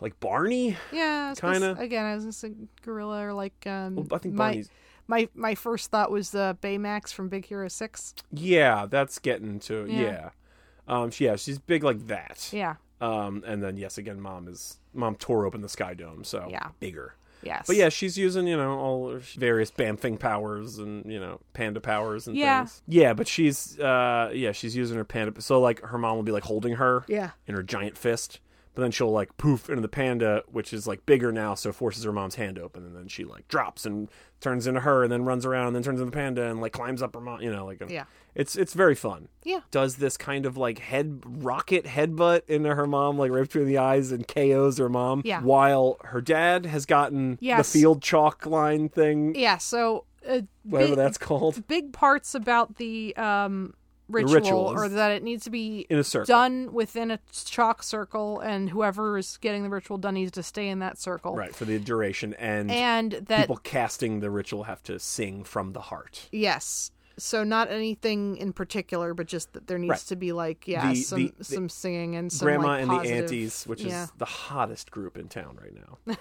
like Barney. Yeah, I was gonna s- Kinda. Again, I was gonna say gorilla or like um. Well, I think my, Barney's. my my first thought was the Baymax from Big Hero Six. Yeah, that's getting to Yeah. yeah. Um, she, yeah, she's big like that. Yeah. Um, and then yes, again, mom is mom tore open the sky dome, so Yeah. bigger. Yes. But yeah, she's using you know all her various bamfing powers and you know panda powers and Yeah. things. Yeah, but she's uh yeah she's using her panda. So like her mom will be like holding her Yeah. in her giant fist, but then she'll like poof into the panda, which is like bigger now, so forces her mom's hand open, and then she like drops and turns into her, and then runs around, and then turns into the panda, and like climbs up her mom. You know, like Yeah. it's it's very fun. Yeah. Does this kind of like head rocket headbutt into her mom, like right between the eyes, and KOs her mom. Yeah. While her dad has gotten Yes. the field chalk line thing, Yeah. So uh, whatever big, that's called, big parts about the um ritual, ritual or that it needs to be in a circle. done within a chalk circle, and whoever is getting the ritual done needs to stay in that circle. Right for the duration, and, And that people casting the ritual have to sing from the heart. yes. So not anything in particular, but just that there needs Right. to be like yeah The- some the- some singing and some Grandma like, and positive- the Aunties, which yeah. is the hottest group in town right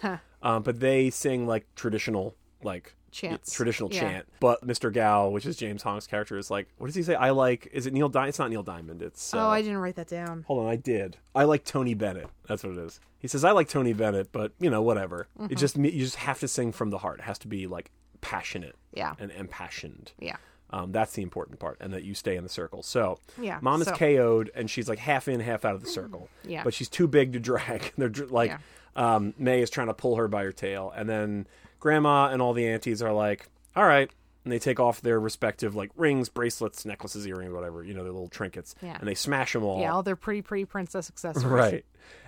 now. (laughs) um, but they sing like traditional, like Chants. traditional Yeah. chant. But Mr. Gao, which is James Hong's character, is like, what does he say? I like. Is it Neil? Di- it's not Neil Diamond. It's. Uh, Oh, I didn't write that down. Hold on, I did. I like Tony Bennett. That's what it is. He says I like Tony Bennett, but you know whatever. Mm-hmm. It just you just have to sing from the heart. It has to be like passionate Yeah. and impassioned. Yeah. Um, that's the important part, and that you stay in the circle. So, Yeah, mom is so- KO'd, and she's like half in, half out of the circle. Yeah. but she's too big to drag. (laughs) They're like, um, May is trying to pull her by her tail, and then Grandma and all the aunties are like, "All right," and they take off their respective like rings, bracelets, necklaces, earrings, whatever you know, their little trinkets, Yeah. and they smash them all. Yeah, all their pretty, pretty princess accessories. Right.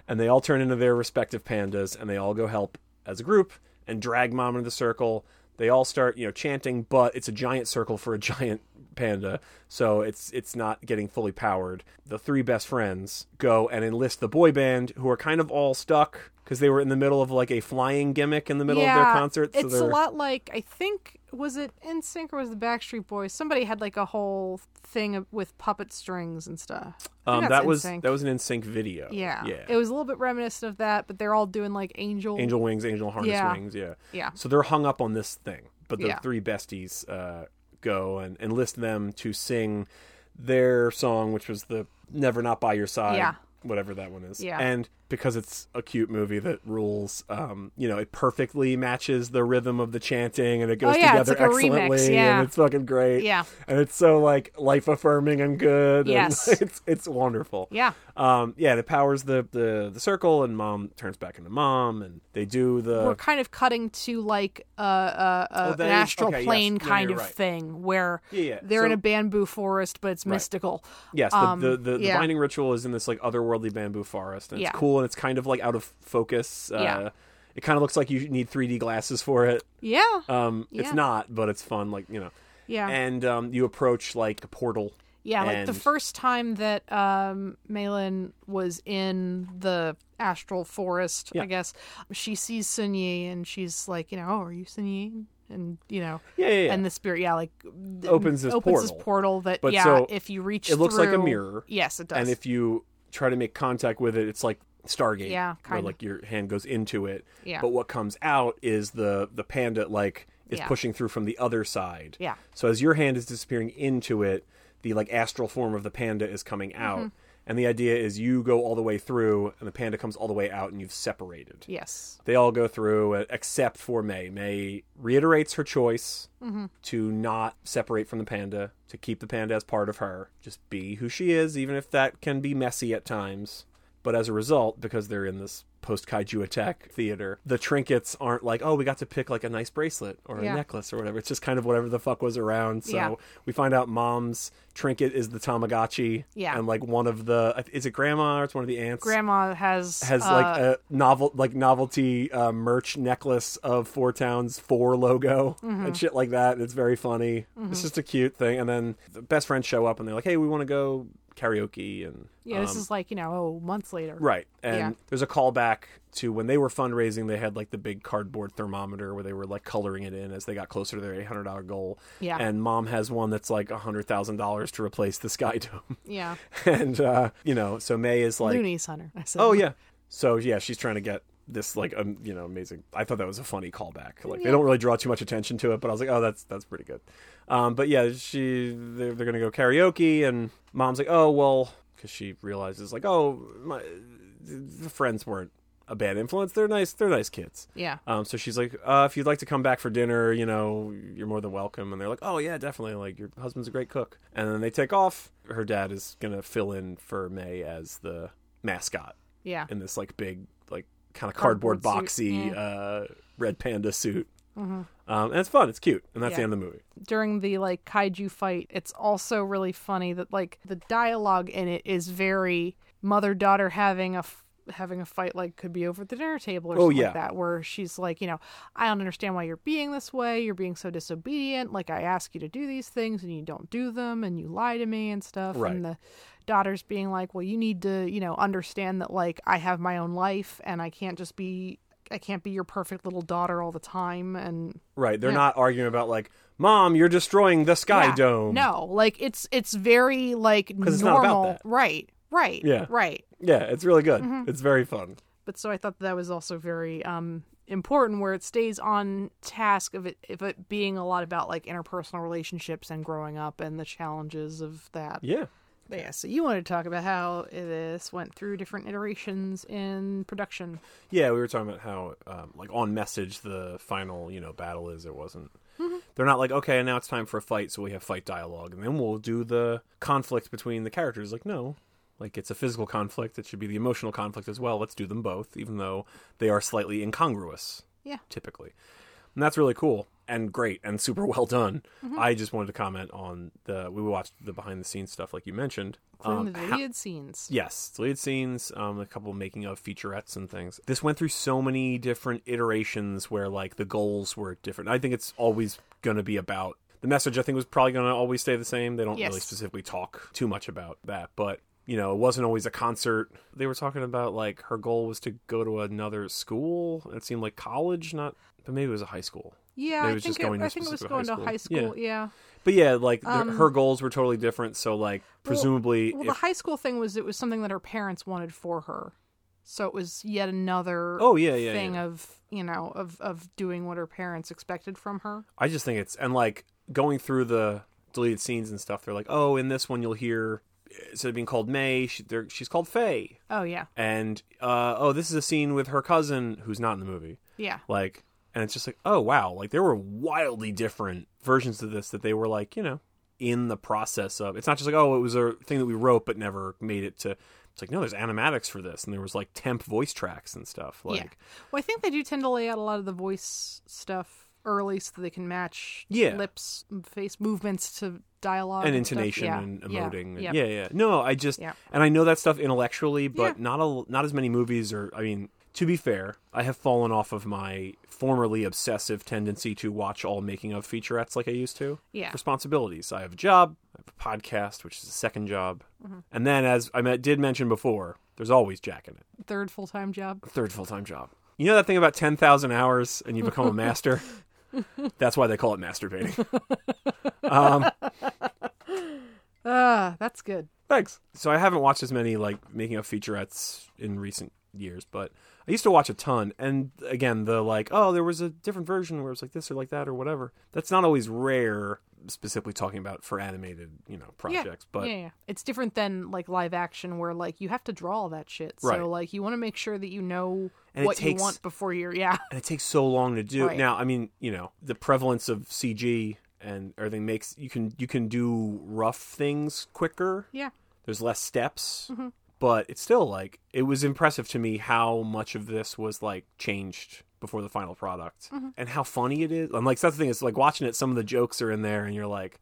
And they all turn into their respective pandas and they all go help as a group and drag mom into the circle. They all start, you know, chanting, but it's a giant circle for a (laughs) giant panda, so it's it's not getting fully powered. The three best friends go and enlist the boy band who are kind of all stuck because they were in the middle of like a flying gimmick in the middle yeah, of their concert. so It's a they're- lot like I think was it NSYNC or was it the Backstreet Boys? Somebody had like a whole thing with puppet strings and stuff. Um, that was that was an NSYNC video. yeah. yeah. It was a little bit reminiscent of that, but they're all doing like angel. Angel wings, angel harness Yeah. wings. Yeah. Yeah. So they're hung up on this thing, but the Yeah. three besties uh, go and enlist them to sing their song, which was the "Never Not by Your Side," Yeah. whatever that one is. Yeah. And because it's a cute movie that rules, um, you know, it perfectly matches the rhythm of the chanting, and it goes Oh, yeah, together like excellently, yeah. and it's fucking great. Yeah. And it's so like life affirming and good. and Yes. (laughs) it's it's wonderful. Yeah. Um, yeah, it powers the, the the circle, and mom turns back into mom, and they do the We're kind of cutting to like a, Oh, an is- astral okay, plane Yeah, kind you're of right. thing where Yeah, yeah. they're in a bamboo forest, but it's mystical. Yes, the, Um, the, the, the yeah. binding ritual is in this like otherworldly bamboo forest, and Yeah. it's cool, and it's kind of like out of focus. Uh, Yeah. It kind of looks like you need 3D glasses for it. Yeah. Um, Yeah. It's not, but it's fun. Like you know, yeah. and um, you approach like a portal. Yeah, like the first time that um Meilin was in the astral forest, Yeah. I guess, she sees Sun Yee and she's like, you know, oh, are you Sun Yee? And you know, Yeah, yeah, yeah. and the spirit, yeah, like Opens this opens portal. this portal that, But yeah, so if you reach, it looks like a mirror, Yes, it does. and if you try to make contact with it, it's like Stargate. Yeah, where like your hand goes into it. Yeah. But what comes out is the the panda like is Yeah. pushing through from the other side. Yeah. So as your hand is disappearing into it, the like astral form of the panda is coming out. Mm-hmm. And the idea is you go all the way through and the panda comes all the way out and you've separated. yes, They all go through uh, except for May. May reiterates her choice Mm-hmm. to not separate from the panda, to keep the panda as part of her, just be who she is, even if that can be messy at times. But as a result, because they're in this post kaiju attack theater, the trinkets aren't like, oh, we got to pick like a nice bracelet or Yeah. a necklace or whatever. It's just kind of whatever the fuck was around. So Yeah. we find out mom's trinket is the Tamagotchi. Yeah. And like one of the, is it grandma or it's one of the aunts? Grandma has has uh, like a novel like novelty uh, merch necklace of Four Towns Four logo Mm-hmm. and shit like that. It's very funny. It's just a cute thing. And then the best friends show up and they're like, "Hey, we want to go karaoke and Yeah, this um, is like you know, oh, months later. Right. And Yeah. there's a callback to when they were fundraising, they had like the big cardboard thermometer where they were like coloring it in as they got closer to their $800 goal. Yeah. And mom has one that's like $100,000 to replace the Sky (laughs) Dome. Yeah, and, uh, you know, so May is like, Loonies Hunter. I said. oh, yeah. So, yeah, she's trying to get this like um, you know amazing i thought that was a funny callback like they don't really draw too much attention to it but i was like oh that's that's pretty good um, but yeah she they're, they're gonna go karaoke and mom's like oh well because she realizes like oh my the friends weren't a bad influence they're nice they're nice kids Yeah. um, so she's like, uh, if you'd like to come back for dinner, you know, you're more than welcome. And they're like, oh yeah, definitely. Like your husband's a great cook. And then they take off. Her dad is gonna fill in for May as the mascot Yeah. in this like big, kind of cardboard, Cardboard boxy, yeah. uh, red panda suit. Um, and it's fun. It's cute. And that's the end of the movie. during the like kaiju fight it's also really funny that like the dialogue in it is very mother daughter having a f- having a fight like could be over at the dinner table or Oh, something yeah. like that where she's like you know i don't understand why you're being this way you're being so disobedient like i ask you to do these things and you don't do them and you lie to me and stuff Right. and the daughter's being like well you need to you know understand that like i have my own life and i can't just be i can't be your perfect little daughter all the time and Right. They're Yeah. not arguing about like, mom, you're destroying the sky Yeah. dome. No, like it's it's very like normal. not about that. Right. Right. Yeah. Right. Yeah, it's really good. Mm-hmm. It's very fun. But so I thought that was also very um important where it stays on task of it of it being a lot about like interpersonal relationships and growing up and the challenges of that. Yeah. But yeah, so you wanted to talk about how this went through different iterations in production. Yeah, we were talking about how, um, like, on message, the final, you know, battle is. It wasn't. Mm-hmm. They're not like, okay, now it's time for a fight, so we have fight dialogue, and then we'll do the conflict between the characters. Like, no, like it's a physical conflict. It should be the emotional conflict as well. Let's do them both, even though they are slightly incongruous. Yeah. typically, and that's really cool and great and super (laughs) well done. Mm-hmm. I just wanted to comment on the. We watched the behind the scenes stuff, like you mentioned. Um, the deleted scenes. Yes, deleted scenes, um, a couple making of featurettes and things. This went through so many different iterations where like the goals were different. I think it's always going to be about the message. I think was probably going to always stay the same. They don't really specifically talk too much about that, but you know, it wasn't always a concert. They were talking about like her goal was to go to another school. It seemed like college, not, but maybe it was a high school. Yeah, I think it, I think it was going high to high school. Yeah. But yeah, like the, Um, her goals were totally different. So like presumably, Well, if, the high school thing was it was something that her parents wanted for her, so it was yet another oh yeah, yeah, thing yeah. of you know of of doing what her parents expected from her. I just think it's and like going through the deleted scenes and stuff. They're like, oh, in this one you'll hear instead of being called May, she, she's called Faye, Oh yeah, and uh, oh, this is a scene with her cousin who's not in the movie. yeah, Like, and it's just like, oh wow, like there were wildly different versions of this that they were like, you know, in the process of. It's not just like, oh, it was a thing that we wrote but never made it to. It's like no, there's animatics for this, and there was like temp voice tracks and stuff. Like, yeah. Well, I think they do tend to lay out a lot of the voice stuff early so they can match Yeah. lips, face movements to dialogue and and intonation Yeah, and emoting. yeah. Yeah, yeah. No, I just and I know that stuff intellectually, but not a not as many movies or I mean, to be fair, I have fallen off of my formerly obsessive tendency to watch all making of featurettes like I used to. Yeah. Responsibilities. I have a job, I have a podcast, which is a second job. Mm-hmm. And then as I did mention before, there's always Jack in it. Third full time job. Third full-time job. You know that thing about 10,000 hours and you become a (laughs) master? That's why they call it masturbating. (laughs) um, Ah, that's good. Thanks. So I haven't watched as many like making of featurettes in recent years, but I used to watch a ton. And again, the like, oh, there was a different version where it was like this or like that or whatever. That's not always rare. Specifically talking about for animated, you know, projects, but yeah, yeah, it's different than like live action where like you have to draw all that shit. Right. So like you want to make sure that you know And what takes- you want before you're yeah. (laughs) and it takes so long to do. Right. Now, I mean, you know, the prevalence of CG and everything makes you can you can do rough things quicker. Yeah. There's less steps, mm-hmm. But it's still like it was impressive to me how much of this was like changed before the final product mm-hmm. and how funny it is. And like that's the thing is like watching it, some of the jokes are in there, and you're like,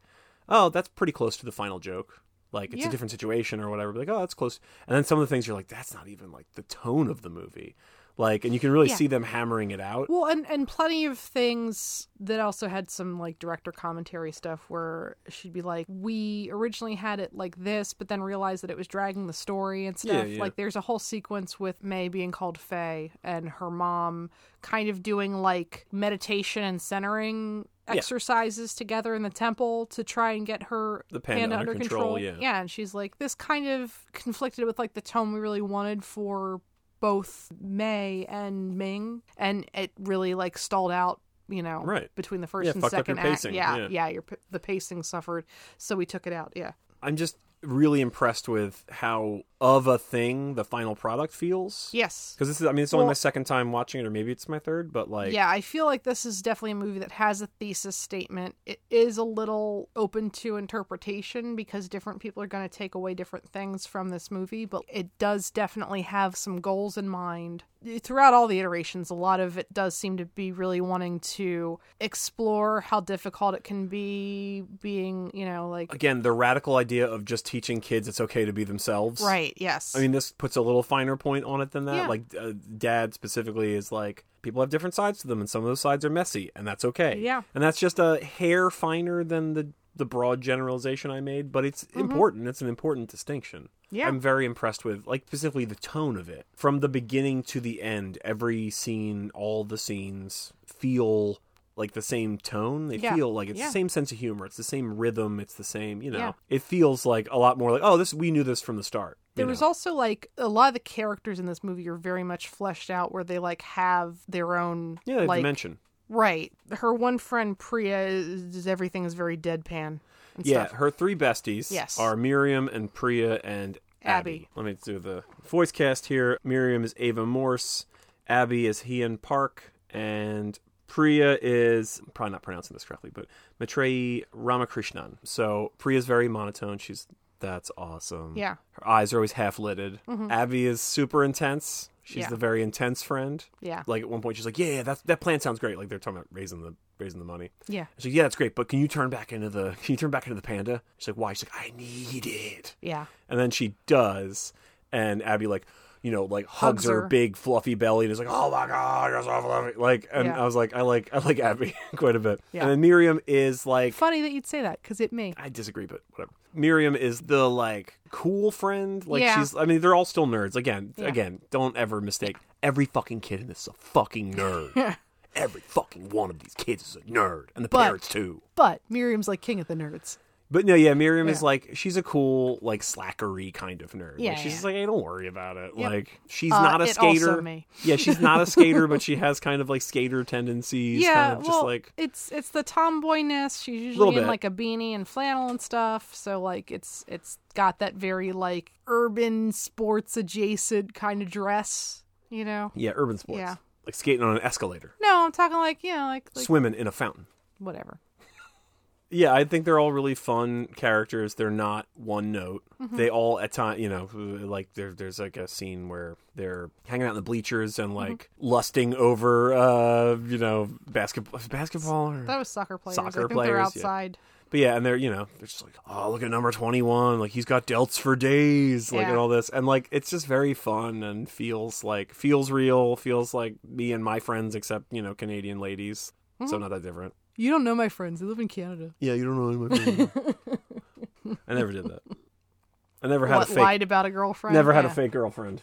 oh, that's pretty close to the final joke. Like it's Yeah. a different situation or whatever. But like, oh, that's close. And then some of the things you're like, that's not even like the tone of the movie. Like, and you can really Yeah. see them hammering it out. Well, and and plenty of things that also had some like director commentary stuff where she'd be like, "We originally had it like this, but then realized that it was dragging the story and stuff." yeah. Like, there's a whole sequence with May being called Faye and her mom kind of doing like meditation and centering exercises together in the temple to try and get her The panda under control, yeah. yeah, and she's like, this kind of conflicted with like the tone we really wanted for both May and Ming, and it really like stalled out. You know, Right. between the first Yeah, and second act. Yeah, yeah. yeah, your the pacing suffered, so we took it out. Yeah, I'm just really impressed with how of a thing the final product feels. yes, Because this is, I mean, it's only Well- my second time watching it, or maybe it's my third, but like, yeah, I feel like this is definitely a movie that has a thesis statement. It is a little open to interpretation because different people are going to take away different things from this movie, but it does definitely have some goals in mind. Throughout all the iterations, a lot of it does seem to be really wanting to explore how difficult it can be being, you know, like again, the radical idea of just teaching kids it's okay to be themselves. right, yes. I mean, this puts a little finer point on it than that. Yeah. Like, uh, dad specifically is like, people have different sides to them, and some of those sides are messy, and that's okay. Yeah. And that's just a hair finer than the the broad generalization I made, but it's important. It's an important distinction. Mm-hmm. Yeah. I'm very impressed with, like, specifically the tone of it. From the beginning to the end, every scene, all the scenes feel like the same tone. They Yeah. feel like it's Yeah. the same sense of humor. It's the same rhythm. It's the same, you know. Yeah. It feels like a lot more like, oh, this we knew this from the start. There was also like a lot of the characters in this movie are very much fleshed out where they like have their own yeah, like dimension. right. Her one friend Priya is, is everything is very deadpan. And Yeah, stuff. her three besties Yes. are Miriam and Priya and Abby. Abby. Let me do the voice cast here. Miriam is Ava Morse, Abby is Hyein Park, and Priya is I'm probably not pronouncing this correctly, but Maitreyi Ramakrishnan. So Priya's very monotone. She's that's awesome. Yeah. Her eyes are always half lidded. Mm-hmm. Abby is super intense. She's Yeah. the very intense friend. Yeah. Like at one point she's like, Yeah, yeah, that that plan sounds great. Like they're talking about raising the raising the money. Yeah. She's like, yeah, that's great, but can you turn back into the can you turn back into the panda? She's like, why? She's like, I need it. Yeah. And then she does, and Abby like, you know, like hugs, Hugs her. her. big fluffy belly and is like, oh my god, you're so fluffy. Like, and Yeah. I was like, I like I like Abby (laughs) quite a bit. Yeah. And then Miriam is like, Funny that you'd say that because it may. I disagree, but whatever. Miriam is the like cool friend. Like Yeah. she's I mean, they're all still nerds. Again, again, don't ever mistake every fucking kid in this is a fucking nerd. (laughs) every fucking one of these kids is a nerd. And the But- parents too. But Miriam's like king of the nerds. But no, yeah, Miriam is Yeah. like she's a cool, like slackery kind of nerd. Yeah, Like, she's yeah. just like, hey, don't worry about it. Yep. Like she's Uh, not a it also skater. me. yeah, she's not a skater, but she (laughs) has kind of like skater tendencies. yeah. kind of well, just like it's it's the tomboyness. She's Little usually in bit. like a beanie and flannel and stuff. So like it's it's got that very like urban sports adjacent kind of dress. You know. yeah, urban sports. Yeah. Like skating on an escalator, No, I'm talking like you know like, like swimming in a fountain. whatever. Yeah, I think they're all really fun characters. They're not one note. Mm-hmm. They all at time, you know, like there, there's like a scene where they're hanging out in the bleachers and like Mm-hmm. lusting over, uh, you know, basketball, basketball. Or... That was soccer players. Soccer players, they're yeah. outside. But yeah, and they're you know they're just like, oh look at number twenty one, like he's got delts for days, like Yeah. and all this, and like it's just very fun and feels like feels real, feels like me and my friends, except you know Canadian ladies, Mm-hmm. so not that different. You don't know my friends. They live in Canada. Yeah, you don't know any of my friends. (laughs) I never did that. I never had what a fake. lied about a girlfriend? Never had a Yeah. fake girlfriend.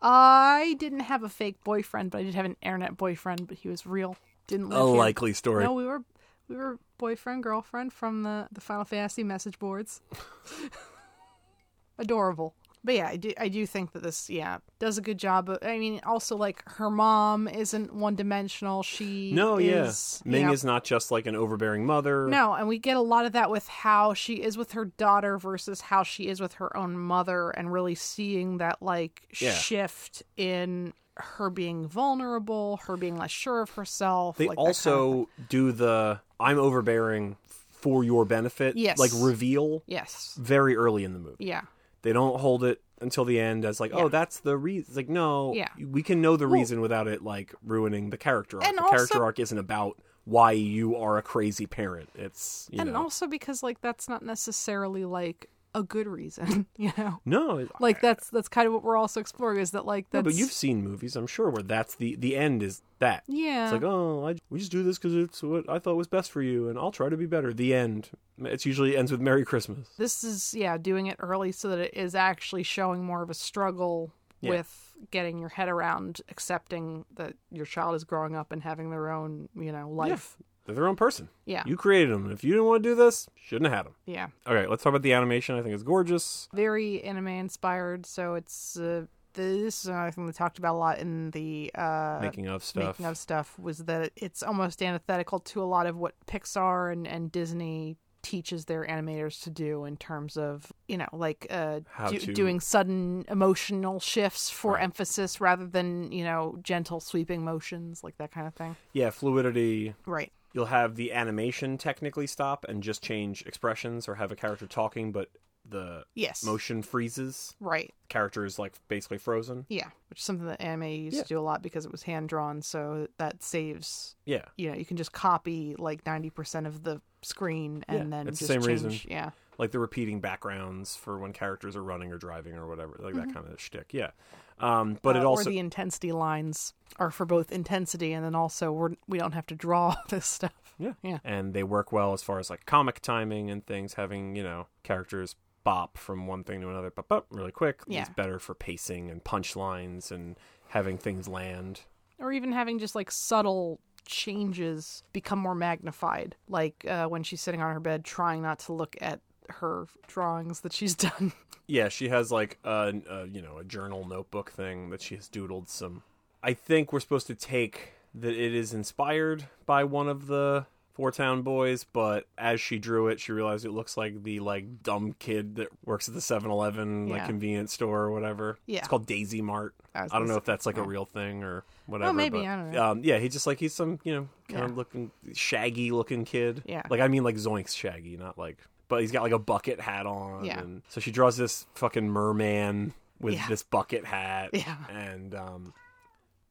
I didn't have a fake boyfriend, but I did have an internet boyfriend, but he was real. Didn't live A here. likely story. No, we were we were boyfriend girlfriend from the the Final Fantasy message boards. (laughs) Adorable. But yeah, I do I do think that this yeah does a good job. Of, I mean, also like her mom isn't one dimensional. She no, yeah. is, you Ming know, is not just like an overbearing mother. no, and we get a lot of that with how she is with her daughter versus how she is with her own mother, and really seeing that like Yeah. shift in her being vulnerable, her being less sure of herself. They like that kind of also do the I'm overbearing for your benefit, Yes. like reveal yes, very early in the movie. yeah, They don't hold it until the end as like, oh, Yeah. oh, that's the reason. Like, no, Yeah. we can know the Well- reason without it like ruining the character arc. The also- character arc isn't about why you are a crazy parent. It's you and know, also because like that's not necessarily like a good reason, (laughs) you know. No, Like that's that's kind of what we're also exploring is that like No, but you've seen movies, I'm sure, where that's the the end is that. yeah It's like, oh, I, we just do this because it's what I thought was best for you, and I'll try to be better. The end. It's usually ends with Merry Christmas. this is yeah doing it early so that it is actually showing more of a struggle Yeah. with getting your head around accepting that your child is growing up and having their own you know life They're their own person. yeah You created them. If you didn't want to do this, shouldn't have had them. yeah Okay, let's talk about the animation. I think it's gorgeous. very anime inspired so it's uh, this is another thing we talked about a lot in the uh Making of stuff. making of stuff was that it's almost antithetical to a lot of what Pixar and, and Disney teaches their animators to do in terms of you know like uh do- to- doing sudden emotional shifts for Right. emphasis rather than you know gentle sweeping motions like that kind of thing Yeah, fluidity. right You'll have the animation technically stop and just change expressions, or have a character talking, but the yes motion freezes. right Character is like basically frozen. yeah which is something that anime used Yeah. to do a lot because it was hand drawn so that saves Yeah, you know you can just copy like 90% of the screen and Yeah, then it's the same change reason. yeah like the repeating backgrounds for when characters are running or driving or whatever, like that mm-hmm. kind of shtick. Yeah, um, but. Uh, it also or the intensity lines are for both intensity and then also we're we don't have to draw (laughs) this stuff. Yeah. Yeah. And they work well as far as like comic timing and things, having, you know, characters bop from one thing to another, pop up really quick. Yeah. It's better for pacing and punchlines and having things land. Or even having just like subtle changes become more magnified, like uh, when she's sitting on her bed trying not to look at her drawings that she's (laughs) done. Yeah, she has like a, a you know, a journal notebook thing that she has doodled some. I think we're supposed to take that it is inspired by one of the Four Town Boys, but as she drew it, she realized it looks like the like dumb kid that works at the 7-Eleven like Yeah. convenience store or whatever. Yeah. It's called Daisy Mart. I I, don't know if that's like a real thing or whatever. maybe, but, I don't know. Um, yeah, he's just like he's some you know kind Yeah. of looking shaggy looking kid. Yeah. like I mean like Zoinks shaggy, not like. But he's got like a bucket hat on. Yeah. And so she draws this fucking merman with Yeah. this bucket hat. Yeah. And um,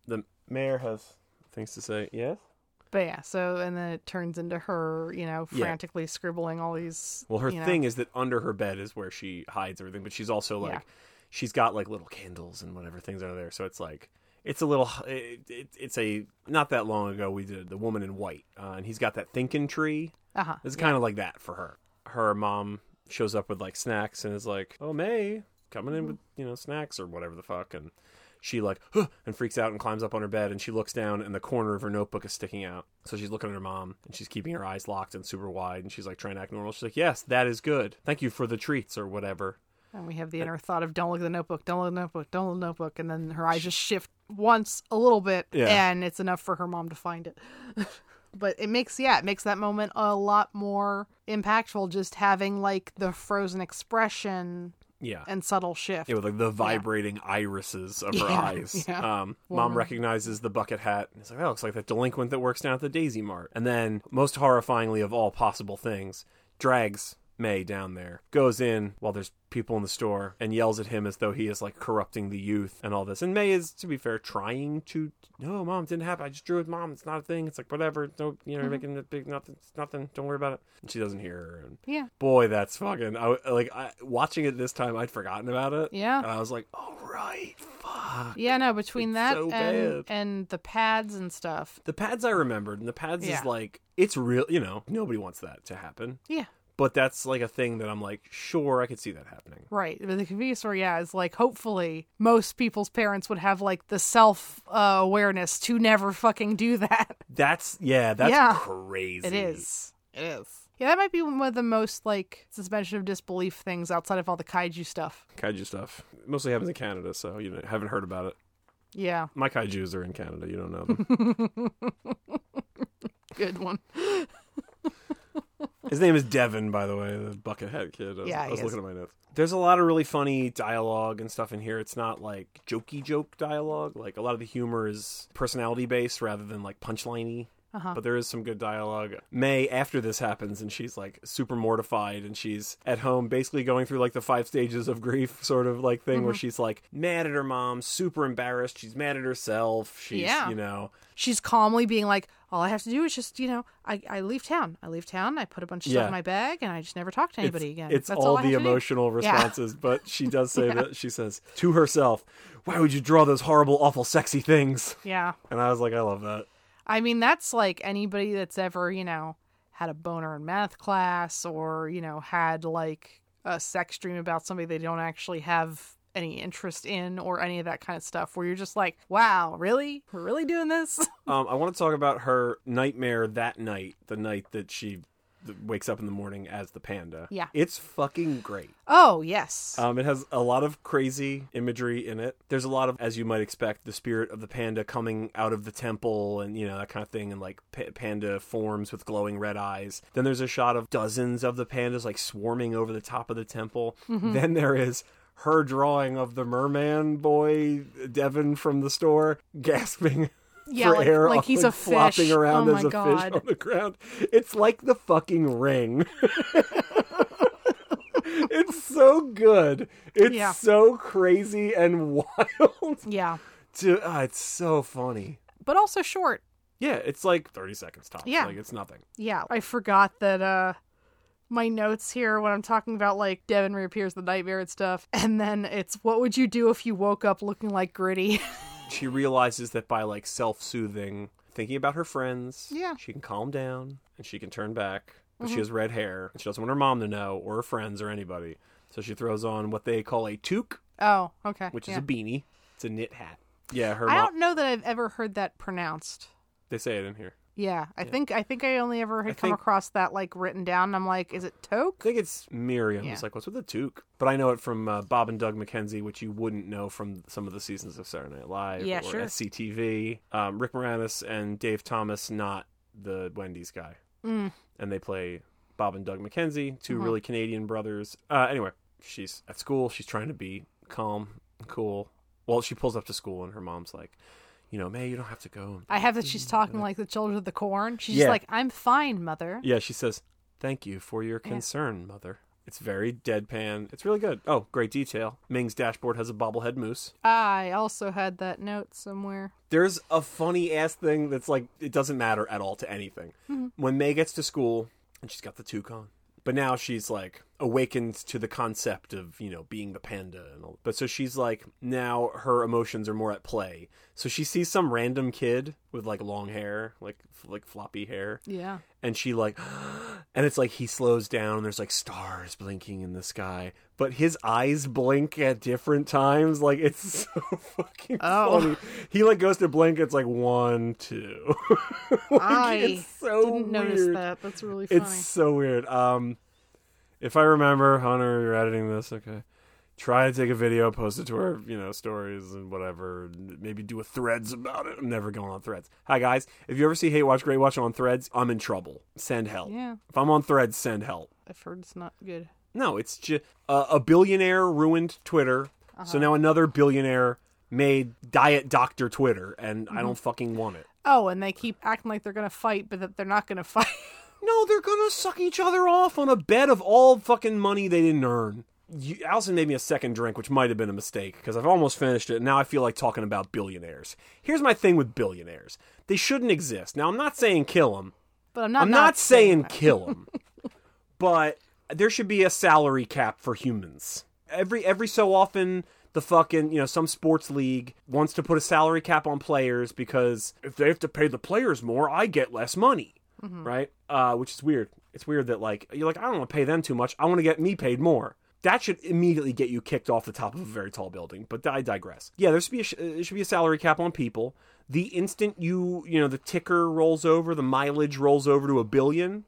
the mayor has things to say. Yes. But yeah, so and then it turns into her, you know, Yeah. frantically scribbling all these. Well, her you know- thing is that under her bed is where she hides everything, but she's also like, Yeah. she's got like little candles and whatever things are there. So it's like, it's a little, it, it, it's a, not that long ago we did The Woman in White, uh, and he's got that thinking tree. Uh huh. It's kind of like that for her. Her mom shows up with like snacks and is like, "Oh May, coming in with you know snacks or whatever the fuck," and she like huh, (gasps) and freaks out and climbs up on her bed and she looks down and the corner of her notebook is sticking out. So she's looking at her mom and she's keeping her eyes locked and super wide and she's like trying to act normal. She's like, "Yes, that is good. Thank you for the treats or whatever." And we have the uh, inner thought of don't look at the notebook, don't look at the notebook, don't look at the notebook, and then her eyes just shift once a little bit, Yeah. and it's enough for her mom to find it. (laughs) but it makes yeah, it makes that moment a lot more impactful just having like the frozen expression Yeah. and subtle shift. Yeah, with like the vibrating irises of her (laughs) Yeah, eyes. yeah. Um, mom recognizes the bucket hat and is like, "Oh, looks like that delinquent that works down at the Daisy Mart." And then, most horrifyingly of all possible things, drags May down there, goes in while there's people in the store, and yells at him as though he is like corrupting the youth and all this. And May is, to be fair, trying to, "No, mom, didn't happen. I just drew it, mom. It's not a thing. It's like whatever. No, you know, you're mm-hmm. making it big. Nothing. It's nothing. Don't worry about it." And she doesn't hear her. And yeah. boy, that's fucking. I, like I, watching it this time, I'd forgotten about it. Yeah. And I was like, oh, right, fuck. Yeah, no, between It's that so and bad. and the pads and stuff. The pads I remembered, and the pads Yeah. is like, it's real, you know, nobody wants that to happen. Yeah. But that's like a thing that I'm like, sure, I could see that happening. Right. But the convenience store, yeah, is like hopefully most people's parents would have like the self uh, awareness to never fucking do that. (laughs) That's, yeah, that's Yeah. crazy. It is. It is. Yeah, that might be one of the most like suspension of disbelief things outside of all the kaiju stuff. Kaiju stuff. Mostly happens in Canada, so you know, haven't heard about it. Yeah, My kaijus are in Canada. You don't know them. (laughs) (laughs) good one. His name is Devin, by the way, the bucket head kid. I was, Yeah, I was looking at my notes. There's a lot of really funny dialogue and stuff in here. It's not like jokey joke dialogue. Like a lot of the humor is personality based rather than like punchliney. Uh-huh. but there is some good dialogue. May, after this happens, and she's like super mortified, and she's at home basically going through like the five stages of grief sort of like thing Mm-hmm. where she's like mad at her mom, super embarrassed, she's mad at herself, she's, Yeah. you know, She's calmly being like, all I have to do is just, you know, I, I leave town. I leave town. I put a bunch of Yeah. stuff in my bag, and I just never talk to anybody it's, again. It's That's all I the to do. emotional Yeah. responses, but (laughs) she does say that she says to herself, "Why would you draw those horrible, awful, sexy things?" Yeah. And I was like, I love that. I mean, that's like anybody that's ever, you know, had a boner in math class or, you know, had like a sex dream about somebody they don't actually have any interest in or any of that kind of stuff where you're just like, wow, really? We're really doing this? (laughs) Um, I want to talk about her nightmare that night, the night that she wakes up in the morning as the panda. Yeah. it's fucking great. oh, yes. Um, it has a lot of crazy imagery in it. There's a lot of, as you might expect, the spirit of the panda coming out of the temple and, you know, that kind of thing, and like pa- panda forms with glowing red eyes. Then there's a shot of dozens of the pandas like swarming over the top of the temple. Then there is her drawing of the merman boy, Devin from the store, (laughs) gasping. Yeah, for like- air, like he's a flopping fish. around Oh as a God. fish on the ground. It's like the fucking ring. (laughs) it's so good. It's Yeah. so crazy and (laughs) wild. yeah. To, ah, it's so funny. But also short. Yeah, it's like 30 seconds tops. Yeah. Like, it's nothing. Yeah. I forgot that, uh, my notes here when I'm talking about like Devin reappears the nightmare and stuff, and then it's what would you do if you woke up looking like Gritty? (laughs) She realizes that by, like, self soothing, thinking about her friends, Yeah. Mm-hmm. she can calm down and she can turn back. But she has red hair and she doesn't want her mom to know or her friends or anybody. So she throws on what they call a toque, oh, okay. which yeah. is a beanie. It's a knit hat. Yeah, her I mom. don't know that I've ever heard that pronounced. They say it in here. Yeah, I think I think I only ever had I come think- across that like written down. And I'm like, is it Toke? I think it's Miriam. Yeah. It's like, what's with the toque? But I know it from uh, Bob and Doug McKenzie, which you wouldn't know from some of the seasons of Saturday Night Live Yeah, or sure. SCTV. Um, Rick Moranis and Dave Thomas, not the Wendy's guy. Mm. And they play Bob and Doug McKenzie, 2 Mhm. really Canadian brothers. Uh, anyway, she's at school. She's trying to be calm, and cool. Well, she pulls up to school, and her mom's like, you know, Mei, you don't have to go. I have that she's (laughs) talking like the children of the corn. She's Yeah. just like, I'm fine, mother. Yeah, she says, "Thank you for your concern, mother." It's very deadpan. It's really good. Oh, great detail. Ming's dashboard has a bobblehead moose. I also had that note somewhere. There's a funny ass thing that's like it doesn't matter at all to anything. Mm-hmm. When Mei gets to school and she's got the toucan, but now she's like awakened to the concept of you know being the panda and all. But so she's like now her emotions are more at play. So she sees some random kid with like long hair, like like floppy hair, Yeah. and she like (gasps) and it's like he slows down and there's like stars blinking in the sky but his eyes blink at different times like it's (laughs) so fucking Oh. funny he like goes to blink it's like one two (laughs) Like, I it's so didn't notice that. That's really funny. it's so weird um if i remember hunter you're editing this okay. Try to take a video post it to our you know stories and whatever and maybe do a threads about it. I'm never going on threads. Hi guys. If you ever see hate watch great watch on threads i'm in trouble. Send help. Yeah, if i'm on threads send help. I've heard it's not good. no it's just uh, a billionaire ruined twitter. Uh-huh. so now another billionaire made diet doctor twitter and Mm-hmm. i don't fucking want it. Oh, and they keep acting like they're gonna fight, but that they're not gonna (laughs) fight. No, they're gonna suck each other off on a bed of all fucking money they didn't earn. You, Allison made me a second drink, which might have been a mistake because I've almost finished it. And now I feel like talking about billionaires. Here's my thing with billionaires: they shouldn't exist. Now I'm not saying kill them. But I'm not. I'm not, saying that. kill them, (laughs) but there should be a salary cap for humans. Every every so often, the fucking you know some sports league wants to put a salary cap on players because if they have to pay the players more, I get less money, Mm-hmm. right? Uh, which is weird. It's weird that like you're like I don't want to pay them too much. I want to get me paid more. That should immediately get you kicked off the top of a very tall building. But I digress. Yeah, there should be a, sh- uh, there should be a salary cap on people. The instant you you know the ticker rolls over, the mileage rolls over to a billion,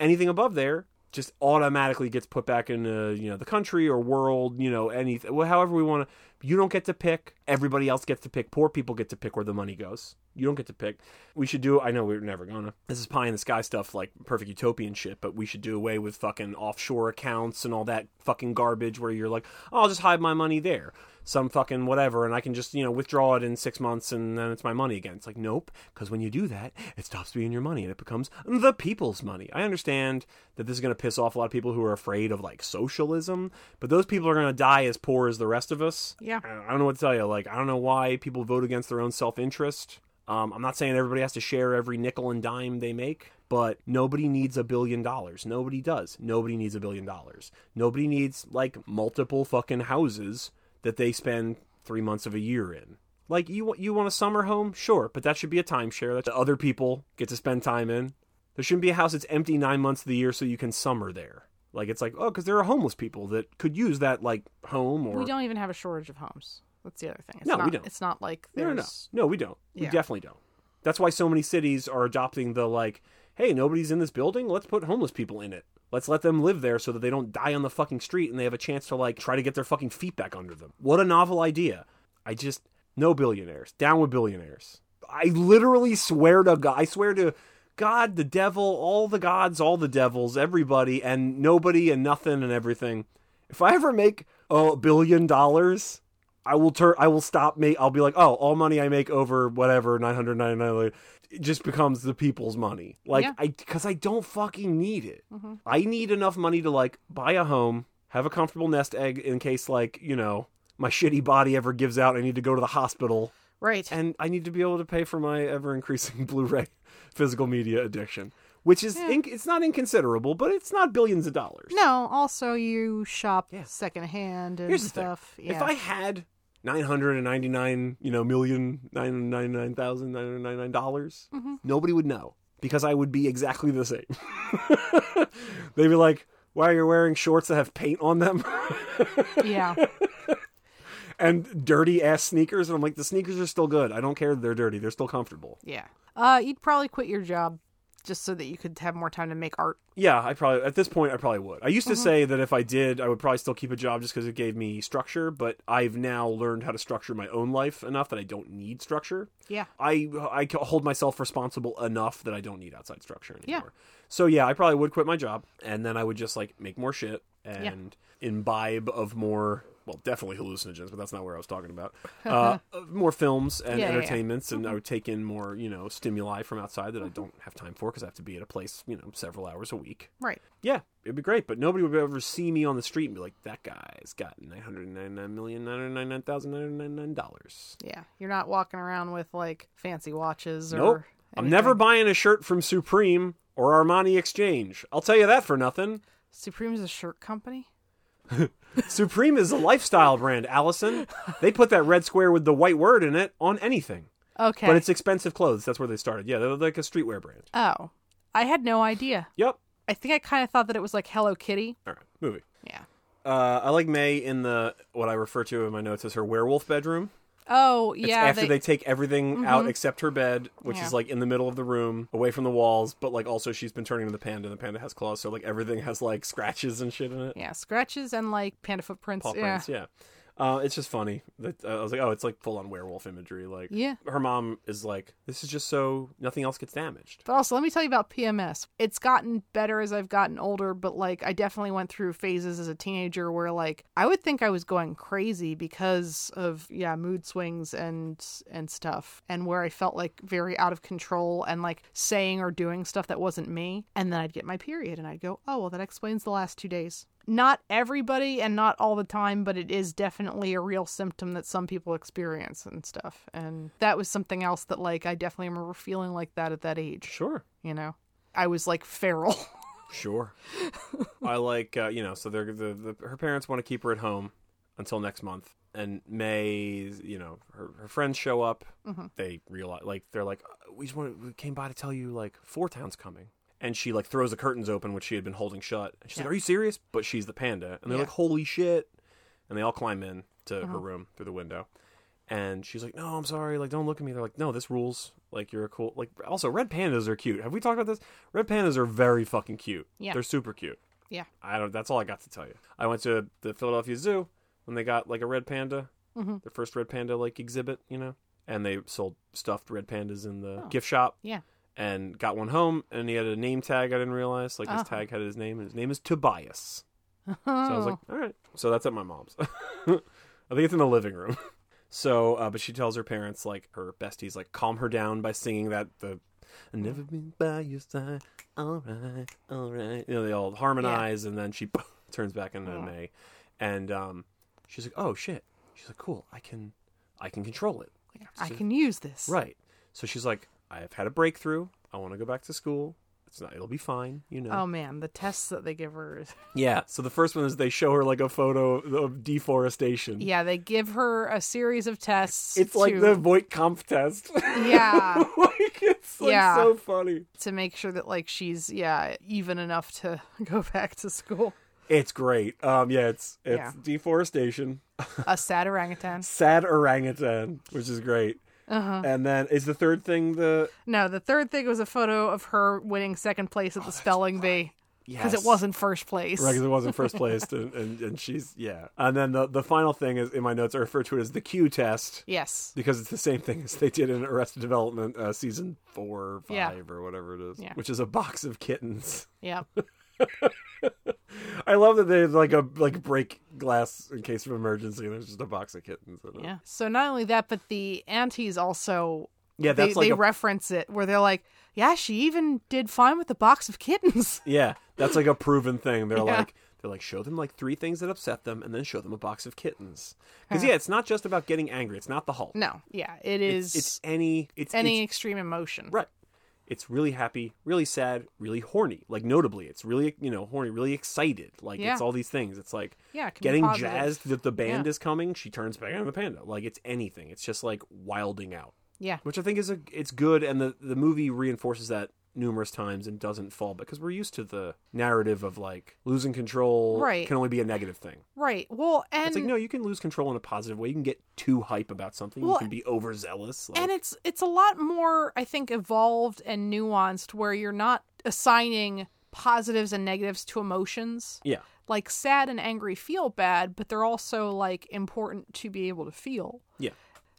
anything above there just automatically gets put back into uh, you know the country or world you know anything well, however we want to you don't get to pick everybody else gets to pick poor people get to pick where the money goes You don't get to pick. We should do. I know we're never gonna. This is pie in the sky stuff, like perfect utopian shit. But we should do away with fucking offshore accounts and all that fucking garbage where you're like, oh, I'll just hide my money there, some fucking whatever, and I can just you know withdraw it in six months and then it's my money again. It's like nope, because when you do that, it stops being your money and it becomes the people's money. I understand that this is gonna piss off a lot of people who are afraid of like socialism, but those people are gonna die as poor as the rest of us. Yeah. I don't know what to tell you. Like, I don't know why people vote against their own self interest. Um, I'm not saying everybody has to share every nickel and dime they make, but nobody needs a billion dollars. Nobody does. Nobody needs a billion dollars. Nobody needs, like, multiple fucking houses that they spend three months of a year in. Like, you, you want a summer home? Sure, but that should be a timeshare that other people get to spend time in. There shouldn't be a house that's empty nine months of the year so you can summer there. Like, it's like, oh, because there are homeless people that could use that, like, home or. We don't even have a shortage of homes. That's the other thing. It's No, we not, don't. It's not like No, no, no. No, we don't. We definitely don't. That's why so many cities are adopting the like, hey, nobody's in this building. Let's put homeless people in it. Let's let them live there so that they don't die on the fucking street and they have a chance to like try to get their fucking feet back under them. What a novel idea. I just no billionaires. Down with billionaires. I literally swear to God, I swear to God, the devil, all the gods, all the devils, everybody and nobody and nothing and everything. If I ever make a billion dollars, I will turn. I will stop. Make. I'll be like, oh, all money I make over whatever nine hundred ninety nine. It just becomes the people's money. Like Yeah. I, because I don't fucking need it. Mm-hmm. I need enough money to like buy a home, have a comfortable nest egg in case like you know my shitty body ever gives out. I need to go to the hospital, Right. and I need to be able to pay for my ever increasing (laughs) Blu-ray physical media addiction, which is Yeah. inc- it's not inconsiderable, but it's not billions of dollars. no, also you shop Yeah. secondhand and Here's the thing. stuff. Yeah. If I had nine hundred and ninety nine, you know, million nine ninety nine thousand nine hundred ninety nine dollars, Mm-hmm. nobody would know because I would be exactly the same. (laughs) They'd be like, "Why are you're wearing shorts that have paint on them yeah. (laughs) and dirty ass sneakers?" And I'm like, "The sneakers are still good. I don't care that they're dirty. They're still comfortable." Yeah. Uh, you'd probably quit your job just so that you could have more time to make art. Yeah, I probably at this point I probably would. I Mm-hmm. used to say that if I did, I would probably still keep a job just because it gave me structure. But I've now learned how to structure my own life enough that I don't need structure. Yeah. I I hold myself responsible enough that I don't need outside structure anymore. Yeah. anymore. So yeah, I probably would quit my job and then I would just like make more shit and imbibe of more. Well, definitely hallucinogens, but that's not where I was talking about. (laughs) Uh, more films and Yeah, yeah, yeah. entertainments, and I would take in more, you know, stimuli from outside that I don't have time for because I have to be at a place, you know, several hours a week. Right. Yeah, it'd be great, but nobody would ever see me on the street and be like, "That guy's got nine hundred ninety-nine million nine hundred ninety-nine thousand nine hundred ninety-nine dollars." Yeah. You're not walking around with like fancy watches or. Nope. I'm never buying a shirt from Supreme or Armani Exchange. I'll tell you that for nothing. Supreme is a shirt company. (laughs) Supreme is a lifestyle brand, Allison. They put that red square with the white word in it on anything. Okay. But it's expensive clothes. That's where they started. Yeah, they're like a streetwear brand. oh, I had no idea. Yep. I think I kind of thought that it was like Hello Kitty. All right, movie. Yeah. Uh, I like Mei in the what I refer to in my notes as her werewolf bedroom. Oh It's yeah. after they, they, take everything mm-hmm. out except her bed, which Yeah. is like in the middle of the room, away from the walls. But like also she's been turning into the panda, and the panda has claws, so like everything has like scratches and shit in it. yeah scratches and like panda footprints. paw yeah. Yeah, uh, it's just funny that uh, I was like, oh, it's like full on werewolf imagery. Like, Yeah. her mom is like, this is just so nothing else gets damaged. But also, let me tell you about PMS. It's gotten better as I've gotten older, but like I definitely went through phases as a teenager where like I would think I was going crazy because of yeah, mood swings and and stuff and where I felt like very out of control and like saying or doing stuff that wasn't me, and then I'd get my period and I'd go, "Oh, well that explains the last 2 days." Not everybody and not all the time, but it is definitely a real symptom that some people experience and stuff. And that was something else that like I definitely remember feeling like that at that age Sure, you know i was like feral (laughs) sure. I like uh, you know, so they're the, the her parents want to keep her at home until next month. And Mei, you know, her, her friends show up. Mm-hmm. They realize, like, they're like, "Uh, we just want, we came by to tell you, like, Four Town's coming. And she like throws the curtains open, which she had been holding shut. And she's like, "Are you serious?" But she's the panda, and they're Yeah. like, "Holy shit!" And they all climb in to Uh-huh. her room through the window. And she's like, "No, I'm sorry. Like, don't look at me." They're like, "No, this rules. Like, you're a cool. Like, also, red pandas are cute. Have we talked about this? Red pandas are very fucking cute. Yeah. they're super cute. yeah I don't. That's all I got to tell you. I went to the Philadelphia Zoo when they got like a red panda, Mhm. the first red panda like exhibit. You know, and they sold stuffed red pandas in the Oh. gift shop. Yeah. And got one home, and he had a name tag. I didn't realize, like his Oh. tag had his name, and his name is Tobias. (laughs) So I was like, Oh. all right. So that's at my mom's. (laughs) I think it's in the living room. (laughs) So, uh, but she tells her parents, like her besties, like calm her down by singing that the "I've never been by your side." All right, all right. You know, they all harmonize, and then she turns back into Oh. Mei, and um, she's like, "Oh shit!" She's like, "Cool, I can, I can control it." Like, I can use this. Right. So she's like, "I have had a breakthrough. I want to go back to school. It's not. It'll be fine. You know." Oh man, the tests that they give her. Is... (laughs) Yeah. So the first one is they show her like a photo of deforestation. Yeah, they give her a series of tests. It's like the Voight-Kampff test. (laughs) Yeah. like it's like Yeah. so funny. to make sure that like she's yeah even enough to (laughs) go back to school. It's great. Um yeah, it's it's Yeah. deforestation. A sad orangutan. Sad orangutan, which is great. Uh-huh. And then is the third thing the No, the third thing was a photo of her winning second place at the spelling bee because Yes. it wasn't first place. Right, 'cause it wasn't first place, (laughs) and, and, and she's yeah. And then the the final thing is in my notes I refer to it as the Q test Yes. because it's the same thing as they did in Arrested Development uh, season four, or five, Yeah. or whatever it is, Yeah. which is a box of kittens. Yeah. (laughs) (laughs) I love that they have like a like break glass in case of emergency. and There's just a box of kittens. In it. Yeah. So not only that, but the aunties also yeah, they, like they a, reference it where they're like, "Yeah, she even did fine with the box of kittens." (laughs) yeah, that's like a proven thing. They're Yeah. like they're like show them like three things that upset them, and then show them a box of kittens. Because yeah, it's not just about getting angry. It's not the Hulk. No. Yeah, it it's, it's any it's any it's, extreme emotion. right. It's really happy, really sad, really horny. Like notably, it's really you know horny, really excited. Like Yeah. it's all these things. It's like Yeah, it getting jazzed that the band Yeah. is coming. She turns back into a panda. Like it's anything. It's just like wilding out. Yeah. which I think is a it's good, and the the movie reinforces that numerous times and doesn't fall because we're used to the narrative of like losing control Right. can only be a negative thing. Right. Well, and It's like no, you can lose control in a positive way. You can get too hype about something. Well, you can be overzealous. Like, and it's it's a lot more i think evolved and nuanced where you're not assigning positives and negatives to emotions yeah, like sad and angry feel bad but they're also like important to be able to feel yeah,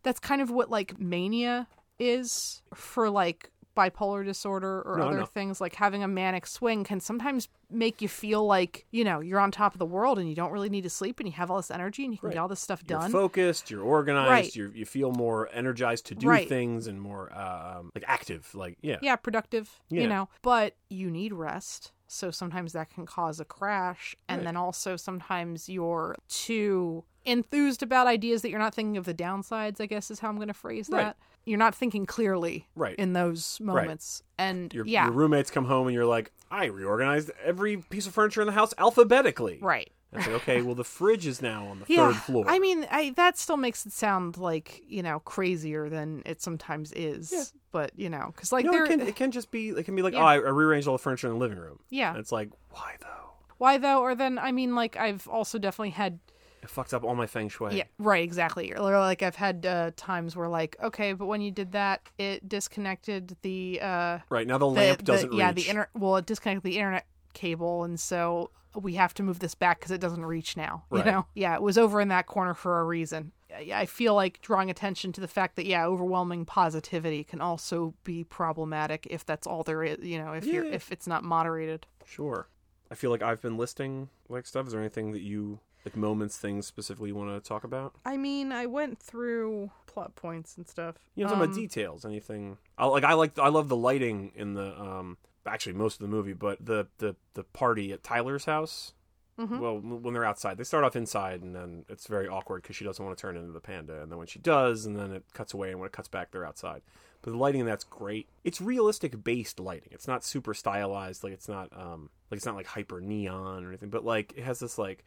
that's kind of what like mania is for like bipolar disorder or No, other things like having a manic swing can sometimes make you feel like you know you're on top of the world and you don't really need to sleep and you have all this energy and you can Right. get all this stuff you're done focused. You're organized. Right. You're, you feel more energized to do Right. things and more um, like active. Like yeah, yeah productive Yeah. you know but you need rest so sometimes that can cause a crash and then also sometimes you're too enthused about ideas that you're not thinking of the downsides i guess is how i'm going to phrase Right. that you're not thinking clearly Right. in those moments and Your, yeah your roommates come home and you're like, I reorganized every piece of furniture in the house alphabetically. right And like, okay, well, the fridge is now on the yeah third floor. i mean I, that still makes it sound like you know crazier than it sometimes is Yeah. but you know because like no, it can, it can just be, it can be like, Yeah. oh, I, I rearranged all the furniture in the living room. yeah And it's like, why though? why though or then i mean like i've also definitely had It fucked up all my feng shui. Yeah, right, exactly. Or like I've had uh, times where like, okay, but when you did that, it disconnected the uh Right now the the, lamp doesn't yeah, reach. the inter well, it disconnected the internet cable and so we have to move this back cuz it doesn't reach now, you Right. know. Yeah, it was over in that corner for a reason. I feel like drawing attention to the fact that yeah, overwhelming positivity can also be problematic if that's all there is, you know, if you're if it's not moderated. Sure. I feel like I've been listing like stuff. Is there anything that you like moments, things specifically you want to talk about? I mean, I went through plot points and stuff. You know, talking Um, about details. Anything? I like. I like. I love the lighting in the. um Actually, most of the movie, but the the the party at Tyler's house. Mhm. Well, when they're outside, they start off inside, and then it's very awkward because she doesn't want to turn into the panda. And then when she does, and then it cuts away, and when it cuts back, they're outside. But the lighting in that's great. It's realistic based lighting. It's not super stylized. Like it's not um like it's not like hyper neon or anything. But like it has this like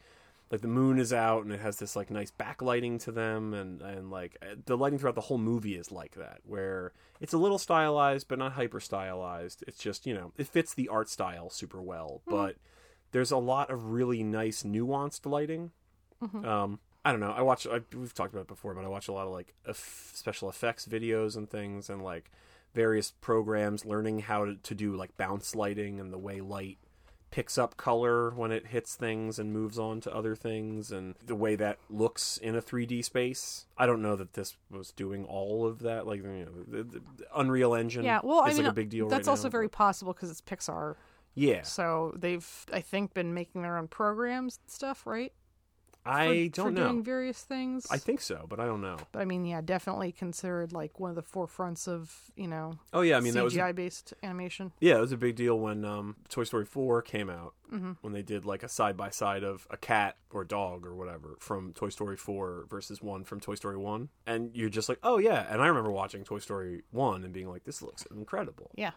like the moon is out and it has this like nice backlighting to them and and like uh, the lighting throughout the whole movie is like that where it's a little stylized but not hyper stylized it's just you know it fits the art style super well but there's a lot of really nice nuanced lighting. Um i don't know. I watch I, we've talked about it before but i watch a lot of like eff- special effects videos and things and like various programs learning how to, to do like bounce lighting and the way light picks up color when it hits things and moves on to other things and the way that looks in a 3D space. I don't know that this was doing all of that like you know the, the Unreal Engine Yeah, well, I mean, like a big deal That's right also now, very possible because it's Pixar, Yeah. so they've I think been making their own programs and stuff, right? I for, don't for know. doing various things. I think so, but I don't know. but I mean, yeah, definitely considered like one of the forefronts of you know Oh yeah, I mean that was CGI based animation. Yeah, it was a big deal when um, Toy Story 4 came out. Mm-hmm. When they did like a side by side of a cat or dog or whatever from Toy Story 4 versus one from Toy Story 1. And you're just like, oh yeah. And I remember watching Toy Story 1 and being like, this looks incredible. Yeah,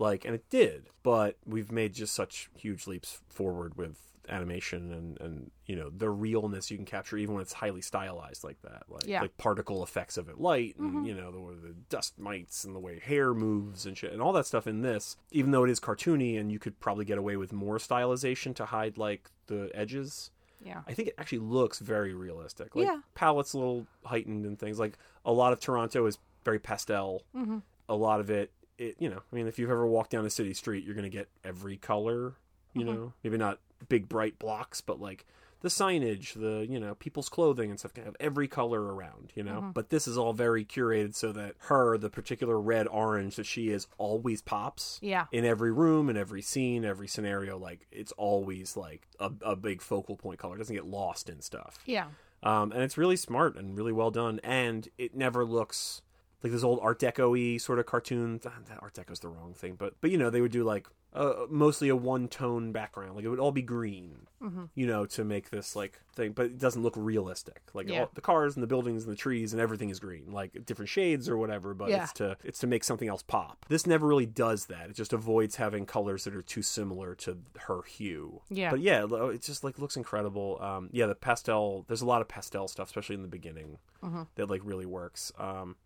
Like, and it did. But we've made just such huge leaps forward with animation and, and you know, the realness you can capture even when it's highly stylized like that. Like, Yeah. like particle effects of it, light and, you know, the, the dust mites and the way hair moves and shit and all that stuff in this, even though it is cartoony and you could probably get away with more stylization to hide like the edges. yeah, I think it actually looks very realistic. Like Yeah. palette's a little heightened and things. Like a lot of Toronto is very pastel. Mm-hmm. A lot of it, it, you know, I mean, if you've ever walked down a city street, you're going to get every color. You know, maybe not big bright blocks, but like the signage, the you know, people's clothing and stuff can have every color around. You know, but this is all very curated so that her, the particular red orange that she is, always pops yeah, in every room, in every scene, every scenario. Like it's always like a, a big focal point color. It doesn't get lost in stuff. yeah, Um, and it's really smart and really well done. And it never looks like this old Art Deco-y sort of cartoon. Art Deco's the wrong thing, but but you know they would do like uh, mostly a one tone background. Like it would all be green, Mm-hmm. you know, to make this like thing. But it doesn't look realistic. Like Yeah. all, the cars and the buildings and the trees and everything is green, like different shades or whatever. But Yeah. it's to it's to make something else pop. This never really does that. It just avoids having colors that are too similar to her hue. Yeah. But yeah, it just like looks incredible. Um, yeah, the pastel. There's a lot of pastel stuff, especially in the beginning, Mm-hmm. that like really works. Um,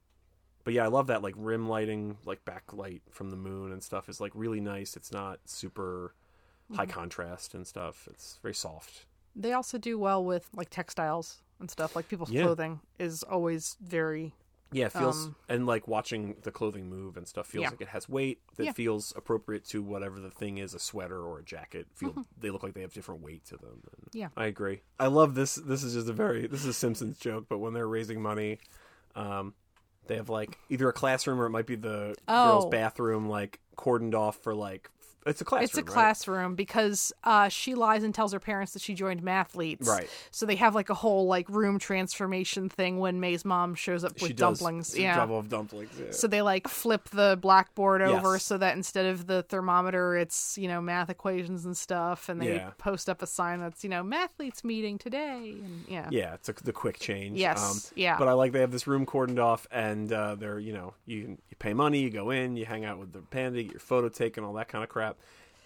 but yeah, I love that like rim lighting, like backlight from the moon and stuff is like really nice. It's not super high Mm-hmm. contrast and stuff. It's very soft. they also do well with like textiles and stuff. Like people's Yeah. clothing is always very Yeah, feels Um, and like watching the clothing move and stuff feels Yeah. like it has weight that Yeah. feels appropriate to whatever the thing is, a sweater or a jacket. Feel Mm-hmm. they look like they have different weight to them. And Yeah. I agree. I love this. This is just a very this is a Simpsons joke, but when they're raising money, um, they have like either a classroom or it might be the oh. girls' Oh. bathroom, like cordoned off for like it's a classroom. it's a right? classroom because uh, she lies and tells her parents that she joined mathletes. Right. So they have like a whole like room transformation thing when Mei's mom shows up She with dumplings. Yeah. drop off dumplings. Yeah. So they like flip the blackboard over Yes. so that instead of the thermometer, it's you know math equations and stuff, and they Yeah. post up a sign that's you know mathletes meeting today, and yeah, Yeah, it's a, the quick change. Yes, Um, yeah. But I like they have this room cordoned off, and uh, they're you know you can you pay money, you go in, you hang out with the panda, get your photo taken, all that kind of crap.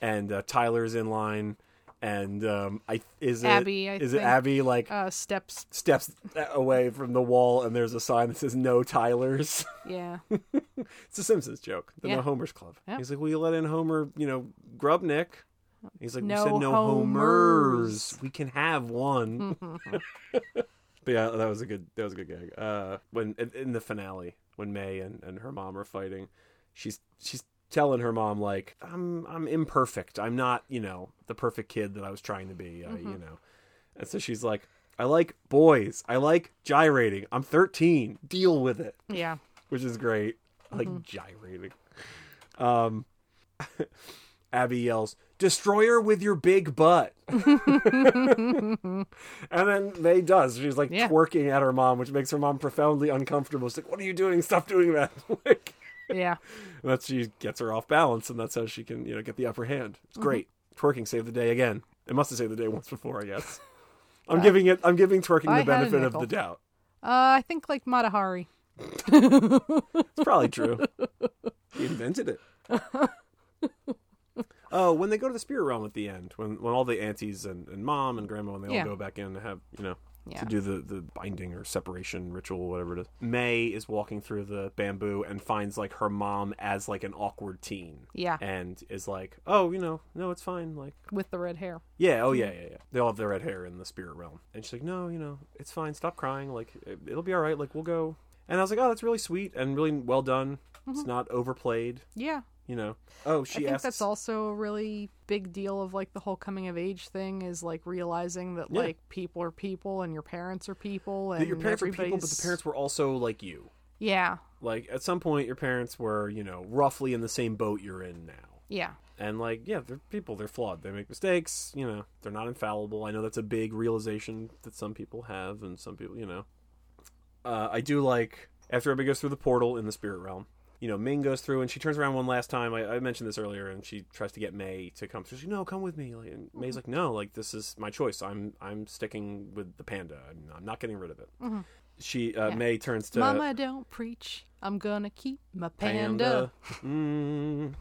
And uh, Tyler's in line, and um, I is it Abby, I is it think. Abby like uh, steps, steps away from the wall, and there's a sign that says "No Tyler's." (laughs) yeah, it's a Simpsons joke, the Yeah. No Homers Club. Yep. He's like, "Will you let in Homer? You know, Grubnick." He's like, No "We said no Homers." Homers. We can have one." (laughs) (laughs) but yeah, that was a good. That was a good gag. Uh, when in, in the finale, when Mei and, and her mom are fighting, she's she's telling her mom like, "I'm I'm imperfect. I'm not you know the perfect kid that I was trying to be. Uh, Mm-hmm. You know," and so she's like. I like boys. I like gyrating. I'm 13. Deal with it yeah, which is great. I like Mm-hmm. gyrating. Um, (laughs) Abby yells, "Destroyer with your big butt!" (laughs) and then Mei does. She's like Yeah. twerking at her mom, which makes her mom profoundly uncomfortable. She's like, "What are you doing? Stop doing that!" (laughs) like, yeah, (laughs) and that's she gets her off balance, and that's how she can you know get the upper hand. Mm-hmm. It's great. Twerking saved the day again. It must have saved the day once before, I guess. (laughs) I'm giving it. I'm giving twerking I the benefit of the doubt. uh, I think like Mata Hari. (laughs) It's probably true. he invented it. Oh, when they go to the spirit realm at the end, when when all the aunties and, and mom and grandma, and they Yeah. all go back in to have you know Yeah. to do the the binding or separation ritual, whatever it is. Mei is walking through the bamboo and finds like her mom as like an awkward teen. Yeah. and is like, oh, you know, no, it's fine. Like, with the red hair. yeah, oh yeah, yeah, yeah. They all have their red hair in the spirit realm, and she's like, no, you know, it's fine. Stop crying. Like, it, it'll be all right. Like, we'll go. And I was like, oh, that's really sweet and really well done. It's mm-hmm. not overplayed Yeah, you know. Oh, she I think asks. that's also a really big deal of like the whole coming of age thing is like realizing that Yeah. like people are people and your parents are people and that your parents were people, but the parents were also like you. Yeah, Like at some point, your parents were, you know, roughly in the same boat you're in now. yeah, And like, yeah, they're people. They're flawed. They make mistakes. You know, they're not infallible. I know that's a big realization that some people have, and some people, you know. Uh, I do like after everybody goes through the portal in the spirit realm. You know, Ming goes through and she turns around one last time. I, I mentioned this earlier, and she tries to get Mei to come. She's like, "No, come with me." Like, and Mei's like, "No, like this is my choice. I'm I'm sticking with the panda. I'm, I'm not getting rid of it." She uh, Yeah. Mei turns to Mama don't preach. I'm gonna keep my panda. Mm.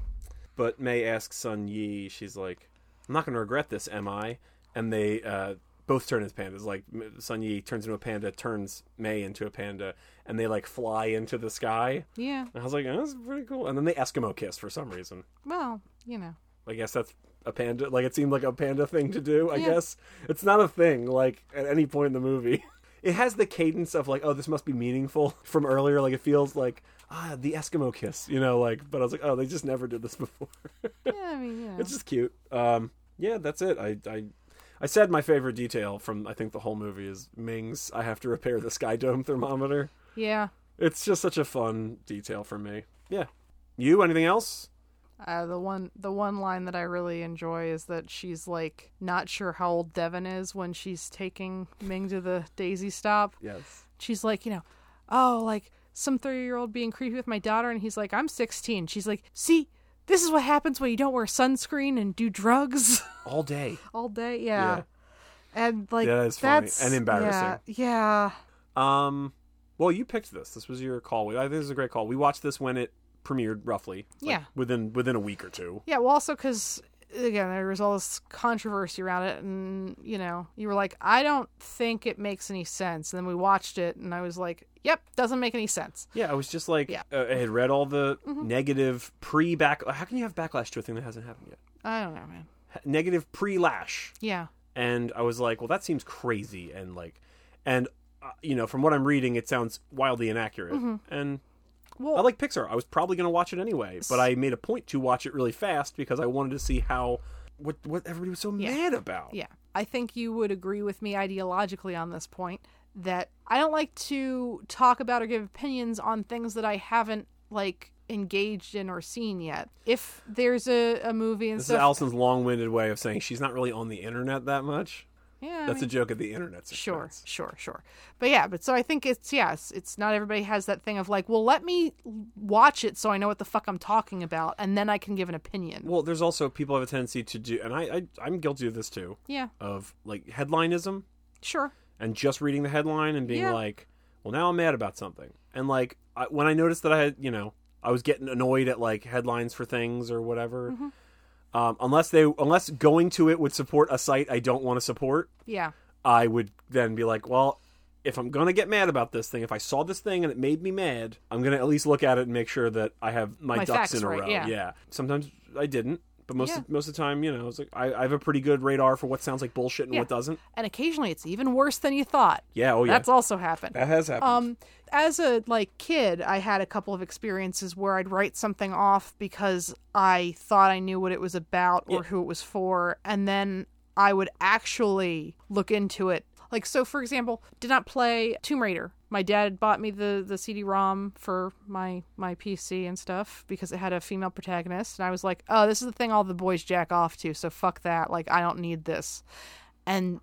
But Mei asks Sun Yee, she's like, I'm not to regret this, am I? And they uh, both turn as pandas. Like, Sun Yee turns into a panda, turns Mei into a panda, and they, like, fly into the sky. Yeah, And I was like, oh, that's pretty cool. And then they Eskimo kiss for some reason. well, you know, I guess that's a panda. Like, it seemed like a panda thing to do, I Yeah. guess. It's not a thing, like, at any point in the movie. (laughs) It has the cadence of, like, oh, this must be meaningful (laughs) from earlier. Like, it feels like, ah, the Eskimo kiss, you know, like, but I was like, oh, they just never did this (laughs) before. yeah, I mean, know. it's just cute. Um, yeah, that's it. I, I, I said my favorite detail from, I think, the whole movie is Ming's, I have to repair the Sky Dome thermometer. yeah. It's just such a fun detail for me. Yeah. You, anything else? Uh, the one the one line that I really enjoy is that she's like not sure how old Devon is when she's taking Ming to the Daisy stop. Yes. She's like, you know, oh, like some thirty year old being creepy with my daughter, and he's like, I'm sixteen. She's like, see, this is what happens when you don't wear sunscreen and do drugs (laughs) All day. all day. Yeah. Yeah. And like Yeah, it's funny that's and embarrassing. Yeah, yeah. Um, well, you picked this. This was your call. I think this is a great call. We watched this when it premiered, roughly. like, Yeah. Within within a week or two. Yeah, well, also because again, there was all this controversy around it, and you know, you were like, I don't think it makes any sense. And then we watched it, and I was like, Yep, doesn't make any sense. Yeah, I was just like, Yeah. uh, I had read all the negative pre back. How can you have backlash to a thing that hasn't happened yet? I don't know, man. Negative pre lash, Yeah, and I was like, well, that seems crazy, and like, and uh, you know, from what I'm reading, it sounds wildly inaccurate. And well, I like Pixar. I was probably going to watch it anyway, but I made a point to watch it really fast because I wanted to see how what what everybody was so Yeah. mad about. yeah. I think you would agree with me ideologically on this point that I don't like to talk about or give opinions on things that I haven't like engaged in or seen yet. If there's a, a movie and This is Allison's long-winded way of saying she's not really on the internet that much. Yeah, I That's mean- a joke at the internet's Sure, expense. sure, sure. But yeah, but so I think it's yes, it's not everybody has that thing of like, well, let me watch it so I know what the fuck I'm talking about, and then I can give an opinion. Well, there's also people have a tendency to do, and I, I I'm guilty of this too, yeah, of like headlineism sure. and just reading the headline and being Yeah. like, well, now I'm mad about something. And like I, when I noticed that I had, you know, I was getting annoyed at like headlines for things or whatever. Mm-hmm. Um, unless they, unless going to it would support a site I don't want to support, Yeah, I would then be like, well, if I'm gonna get mad about this thing, if I saw this thing and it made me mad, I'm gonna at least look at it and make sure that I have my, My ducks in a right, row. yeah. Sometimes I didn't, but most Yeah. of, most of the time, you know, it's like I, I have a pretty good radar for what sounds like bullshit and Yeah. what doesn't. and occasionally it's even worse than you thought. Yeah, oh yeah, That's also happened. that has happened. Um, as a like kid, I had a couple of experiences where I'd write something off because I thought I knew what it was about or Yeah. who it was for, and then I would actually look into it. Like so, for example, did not play Tomb Raider. My dad bought me the the CD-ROM for my my PC and stuff because it had a female protagonist, and I was like, "Oh, this is the thing all the boys jack off to, so fuck that. Like, I don't need this." And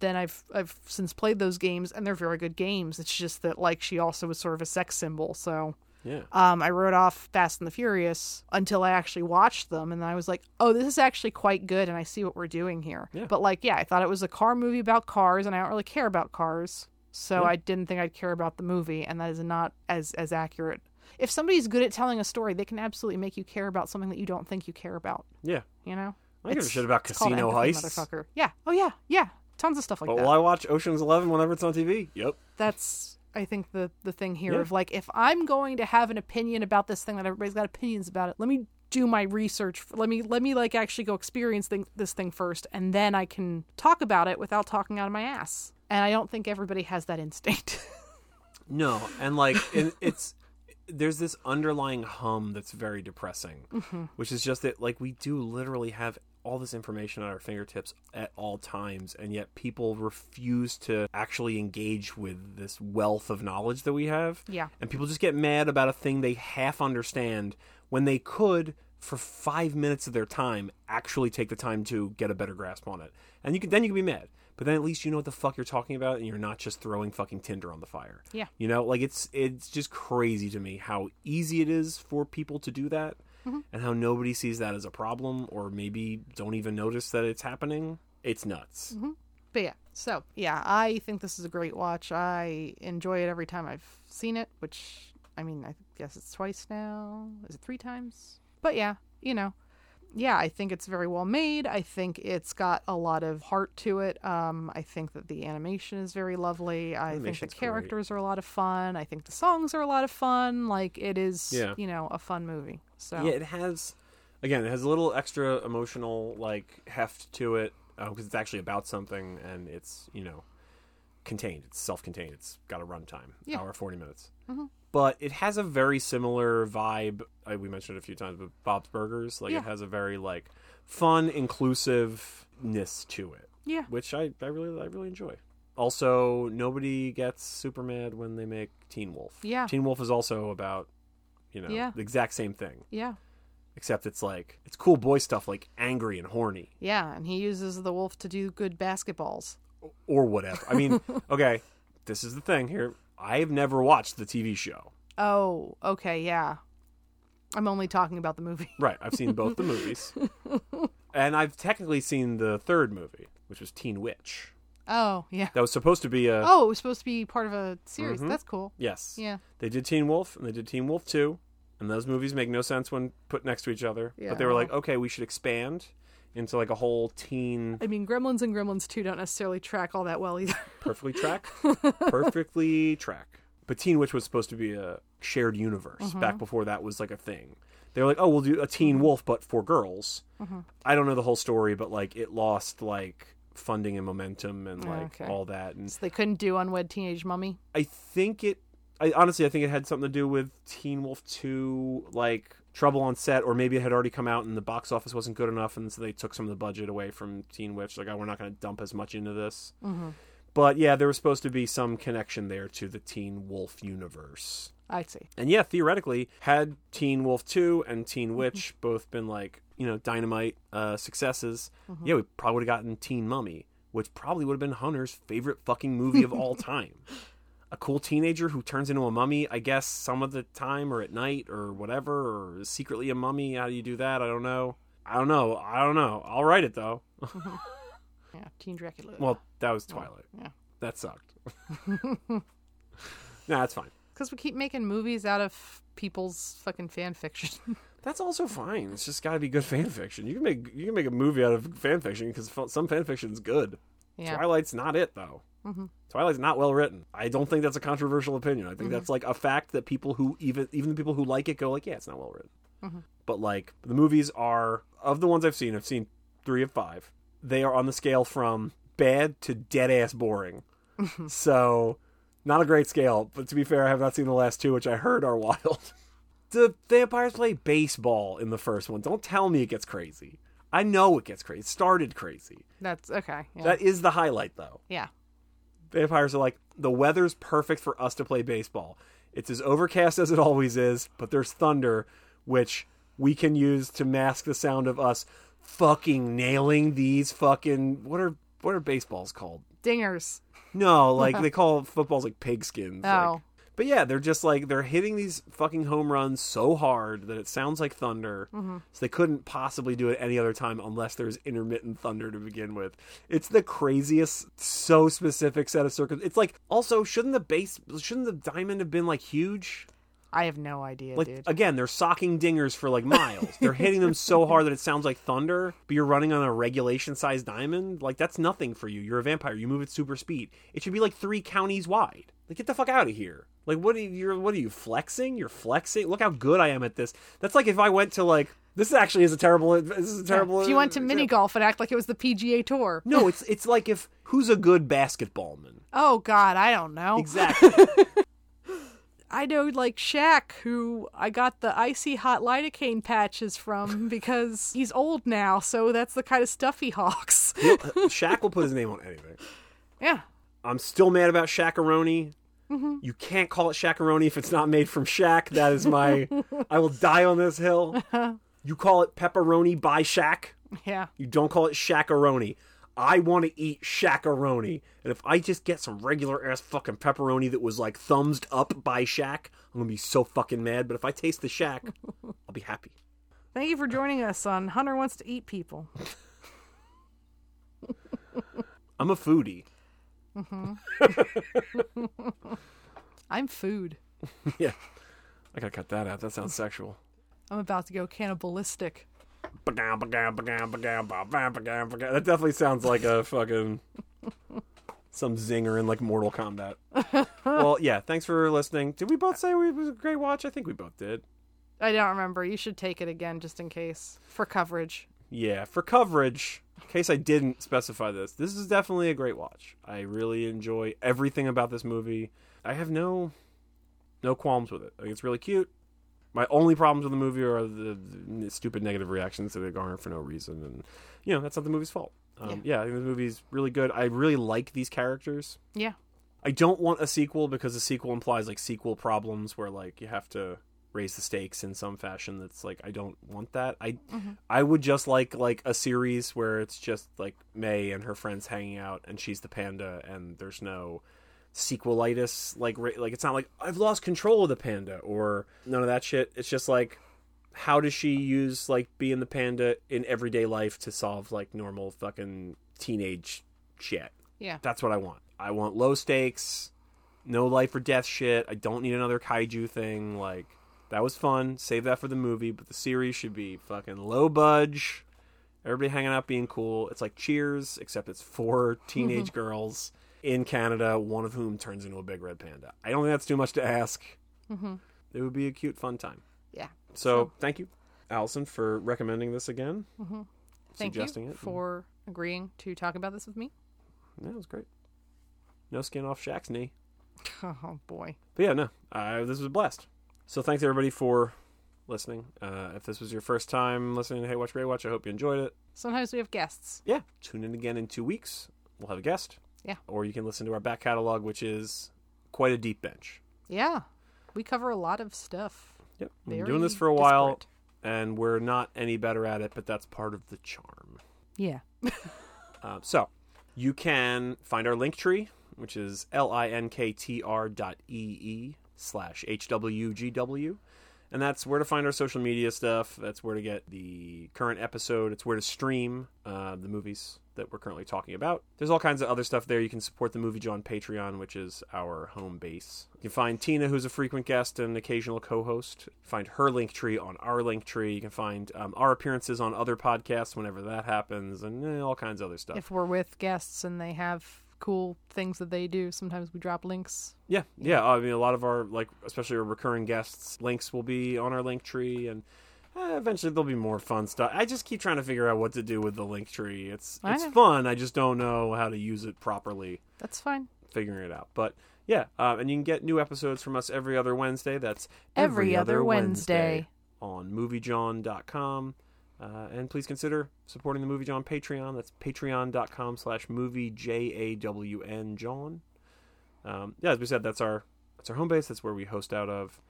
then I've I've since played those games and they're very good games. It's just that like she also was sort of a sex symbol. So yeah, um, I wrote off Fast and the Furious until I actually watched them, and then I was like, oh, this is actually quite good, and I see what we're doing here. Yeah. But like, yeah, I thought it was a car movie about cars, and I don't really care about cars, so Yeah. I didn't think I'd care about the movie, and that is not as as accurate. If somebody's good at telling a story, they can absolutely make you care about something that you don't think you care about. yeah. You know? I give a shit about casino heists. motherfucker. Yeah. Oh yeah. Yeah. Tons of stuff like But that. Well, I watch Ocean's Eleven whenever it's on TV? Yep. that's I think the the thing here Yeah. of like if I'm going to have an opinion about this thing that everybody's got opinions about it, let me do my research. Let me let me like actually go experience thing, this thing first, and then I can talk about it without talking out of my ass. And I don't think everybody has that instinct. (laughs) No, and like and it's there's this underlying hum that's very depressing, mm-hmm. which is just that like we do literally have all this information at our fingertips at all times, and yet people refuse to actually engage with this wealth of knowledge that we have. Yeah. And people just get mad about a thing they half understand when they could, for five minutes of their time, actually take the time to get a better grasp on it. And you can then you can be mad. But then at least you know what the fuck you're talking about and you're not just throwing fucking tinder on the fire. Yeah. You know, like it's it's just crazy to me how easy it is for people to do that mm-hmm. and how nobody sees that as a problem or maybe don't even notice that it's happening. It's nuts. Mm-hmm. But yeah, so yeah, I think this is a great watch. I enjoy it every time I've seen it, which I mean, I guess it's twice now. Is it three times? But yeah, you know, yeah, I think it's very well made. I think it's got a lot of heart to it. Um, I think that the animation is very lovely. I think the Animation's great. characters are a lot of fun. I think the songs are a lot of fun. Like it is, Yeah. you know, a fun movie. So Yeah, it has. Again, it has a little extra emotional like heft to it because it's actually about something and it's you know contained. It's self-contained. It's got a runtime, Yeah. hour forty minutes. But it has a very similar vibe. I, we mentioned it a few times, but Bob's Burgers. Like Yeah. it has a very like fun, inclusiveness to it, yeah, which I, I really I really enjoy. Also, nobody gets super mad when they make Teen Wolf. Yeah. Teen Wolf is also about you know Yeah. the exact same thing yeah, except it's like it's cool boy stuff like angry and horny yeah. And he uses the wolf to do good basketballs. or whatever i mean (laughs) okay this is the thing here i've never watched the tv show Oh, okay, yeah. I'm only talking about the movie. (laughs) right i've seen both the movies (laughs) and i've technically seen the third movie which was teen witch Oh, yeah. that was supposed to be a Oh, it was supposed to be part of a series. Mhm. That's cool. yes Yeah. they did teen wolf and they did teen wolf 2 and those movies make no sense when put next to each other Yeah. but they were like okay we should expand into like a whole teen I mean, Gremlins and Gremlins 2 don't necessarily track all that well either. (laughs) perfectly track (laughs) perfectly track but teen witch was supposed to be a shared universe Mm-hmm. back before that was like a thing they were like oh we'll do a teen wolf but for girls Mm-hmm. i don't know the whole story but like it lost like funding and momentum and like Okay. all that and so they couldn't do Unwed Teenage Mummy. i think it i honestly i think it had something to do with teen wolf 2 like trouble on set or maybe it had already come out and the box office wasn't good enough and so they took some of the budget away from teen witch. Like oh we're not going to dump as much into this. Mm-hmm. But yeah there was supposed to be some connection there to the teen wolf universe. I see. and yeah theoretically had teen wolf 2 and teen mm-hmm. witch both been like you know dynamite uh, successes mm-hmm. yeah we probably would have gotten teen mummy which probably would have been hunter's favorite fucking movie of all (laughs) time a cool teenager who turns into a mummy i guess some of the time or at night or whatever or is secretly a mummy how do you do that i don't know i don't know i don't know i'll write it though (laughs) Yeah, Teen Dracula. well that was twilight yeah. that sucked (laughs) (laughs) nah that's fine Because we keep making movies out of people's fucking fan fiction. That's also fine. It's just got to be good fan fiction. You can make you can make a movie out of fan fiction because some fan fiction's good. yeah. Twilight's not it though. Mm-hmm. Twilight's not well written. I don't think that's a controversial opinion. I think mm-hmm. that's like a fact that people who even even the people who like it go like, yeah, it's not well written. Mm-hmm. But like the movies are of the ones I've seen. I've seen three of five. They are on the scale from bad to dead ass boring. so not a great scale. But to be fair, I have not seen the last two, which I heard are (laughs) wild. the vampires play baseball in the first one. Don't tell me it gets crazy. I know it gets crazy. It started crazy. That's okay. Yeah. That is the highlight, though. yeah. Vampires are like, the weather's perfect for us to play baseball. It's as overcast as it always is, but there's thunder, which we can use to mask the sound of us fucking nailing these fucking what are what are baseballs called? Dingers. No, like (laughs) they call footballs like pigskins. like- Oh. But yeah, they're just like they're hitting these fucking home runs so hard that it sounds like thunder. Mm-hmm. So they couldn't possibly do it any other time unless there's intermittent thunder to begin with. It's the craziest, so specific set of circles. It's like also shouldn't the base shouldn't the diamond have been like huge? I have no idea, Like dude. again, they're socking dingers for like miles. they're hitting them so hard that it sounds like thunder. But you're running on a regulation sized diamond. Like that's nothing for you. You're a vampire. You move at super speed. It should be like three counties wide. Like get the fuck out of here. Like what are you? What are you flexing? You're flexing. Look how good I am at this. That's like if I went to like this actually is a terrible. This is a terrible. if you went to example. mini golf and act like it was the PGA Tour. No, it's it's like if who's a good basketballman? (laughs) Oh God, I don't know. Exactly. (laughs) I know like Shaq, who I got the icy hot lidocaine patches from (laughs) because he's old now, so that's the kind of stuff he hawks. He'll- (laughs) Shaq will put his name on anything. yeah. I'm still mad about Shaqaroni. Mm-hmm. You can't call it Shaqaroni if it's not made from Shaq. That is my. (laughs) I will die on this hill. You call it pepperoni by Shaq. Yeah. You don't call it Shaqaroni. I want to eat Shaqaroni. And if I just get some regular ass fucking pepperoni that was like thumbs up by Shaq, I'm going to be so fucking mad. But if I taste the Shaq, (laughs) I'll be happy. Thank you for joining us on Hunter Wants to Eat People. (laughs) I'm a foodie. Mm-hmm. (laughs) I'm food. yeah. I got to cut that out. That sounds sexual. I'm about to go cannibalistic. That definitely sounds like a fucking some zinger in like Mortal Kombat. well, yeah. Thanks for listening. Did we both say it was a great watch? I think we both did. I don't remember. You should take it again just in case for coverage. Yeah, for coverage, in case I didn't specify this, this is definitely a great watch. I really enjoy everything about this movie. I have no no qualms with it. Think it's really cute. My only problems with the movie are the, the stupid negative reactions that they garnered for no reason, and you know that's not the movie's fault. Um, yeah. I think the movie's really good. I really like these characters. Yeah. I don't want a sequel because a sequel implies like sequel problems where like you have to raise the stakes in some fashion that's like I don't want that. I I would just like like a series where it's just like Mei and her friends hanging out and she's the panda and there's no sequelitis like like it's not like I've lost control of the panda or none of that shit. It's just like how does she use like being the panda in everyday life to solve like normal fucking teenage shit? Yeah. That's what I want. I want low stakes, no life or death shit. I don't need another kaiju thing. Like that was fun. Save that for the movie, but the series should be fucking low budge. Everybody hanging out being cool. It's like Cheers, except it's four teenage mm-hmm. girls in Canada, one of whom turns into a big red panda. I don't think that's too much to ask. It would be a cute, fun time. Yeah. So, thank you, Allison, for recommending this again. Thank suggesting you it. for agreeing to talk about this with me. Yeah, it was great. No skin off Shaq's knee. (laughs) Oh boy. But yeah, no, uh, this was a blast. So thanks everybody for listening. Uh, if this was your first time listening to Hate Watch Great Watch, I hope you enjoyed it. Sometimes we have guests. Yeah, tune in again in two weeks. We'll have a guest. Yeah. Or you can listen to our back catalog, which is quite a deep bench. Yeah. We cover a lot of stuff. Yep. We've been doing this for a while, disparate. and we're not any better at it, but that's part of the charm. Yeah. (laughs) Uh, so you can find our link tree, which is linktr dot ee slash hwgw. And that's where to find our social media stuff. That's where to get the current episode. It's where to stream uh, the movies that we're currently talking about. There's all kinds of other stuff there. You can support the Movie Jawn Patreon, which is our home base. You can find Tina, who's a frequent guest and occasional co-host. Find her link tree on our link tree. You can find um, our appearances on other podcasts whenever that happens, and eh, all kinds of other stuff. If we're with guests and they have cool things that they do, sometimes we drop links. Yeah, yeah. I mean, a lot of our like, especially our recurring guests, links will be on our link tree, and uh, eventually there'll be more fun stuff. I just keep trying to figure out what to do with the link tree. It's I it's know. fun. I just don't know how to use it properly. That's fine. Figuring it out, but yeah. Uh, and you can get new episodes from us every other Wednesday. That's Every other Wednesday. on MovieJawn.com. Uh, and please consider supporting the Movie Jawn Patreon. That's patreon.com slash movie J-A-W-N Jawn. Um, yeah, as we said, that's our that's our home base. That's where we host out of.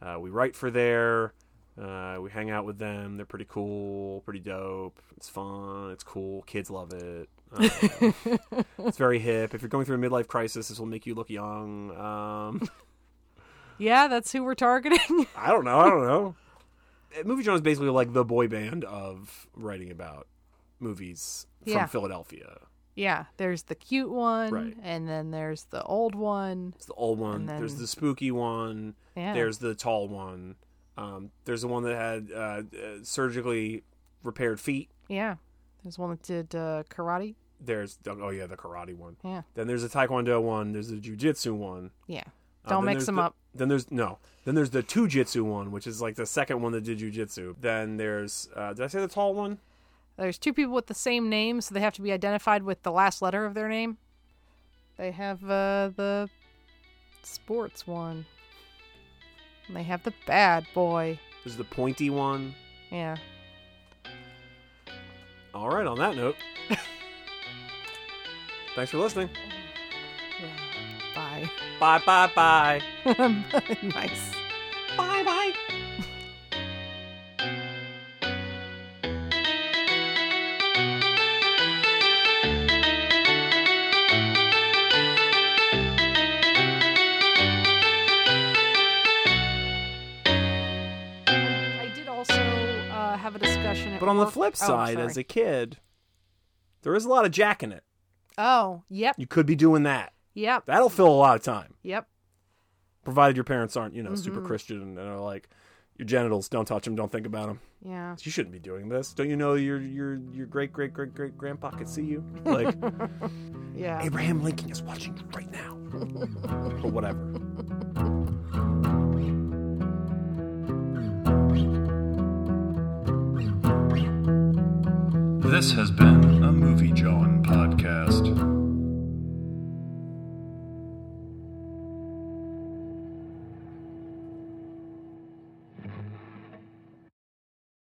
Uh, we write for there. Uh, we hang out with them. They're pretty cool, pretty dope. It's fun. It's cool. Kids love it. Uh, (laughs) it's very hip. If you're going through a midlife crisis, this will make you look young. Um, Yeah, that's who we're targeting. (laughs) I don't know. I don't know. Uh, Movie Jawn is basically like the boy band of writing about movies from Yeah. Philadelphia. yeah, there's the cute one, Right. and then there's the old one. It's the old one. Then- There's the spooky one. Yeah. There's the tall one. Um, there's the one that had uh, uh, surgically repaired feet. Yeah. There's one that did uh, karate. There's oh yeah, the karate one. Yeah. Then there's the taekwondo one. There's the jujitsu one. Yeah. Uh, Don't mix them the- up. Then there's no. Then there's the two jitsu one, which is like the second one that did jujitsu. Then there's uh, did I say the tall one? There's two people with the same name, so they have to be identified with the last letter of their name. They have uh, the sports one. And they have the bad boy. This is the pointy one. Yeah. All right, on that note, (laughs) thanks for listening. yeah. Bye. Bye, bye, bye. (laughs) nice. On the flip Oh, side, sorry. as a kid, there is a lot of jack in it. oh, yep, You could be doing that. yep, That'll fill a lot of time, yep. provided your parents aren't, you know, super Mhm. Christian and are like, your genitals, don't touch them, don't think about them. Yeah. You shouldn't be doing this. Don't you know your your your great great great great grandpa could see you? Like (laughs) Yeah. Abraham Lincoln is watching you right now, (laughs) or whatever. This has been a Movie Jawn podcast.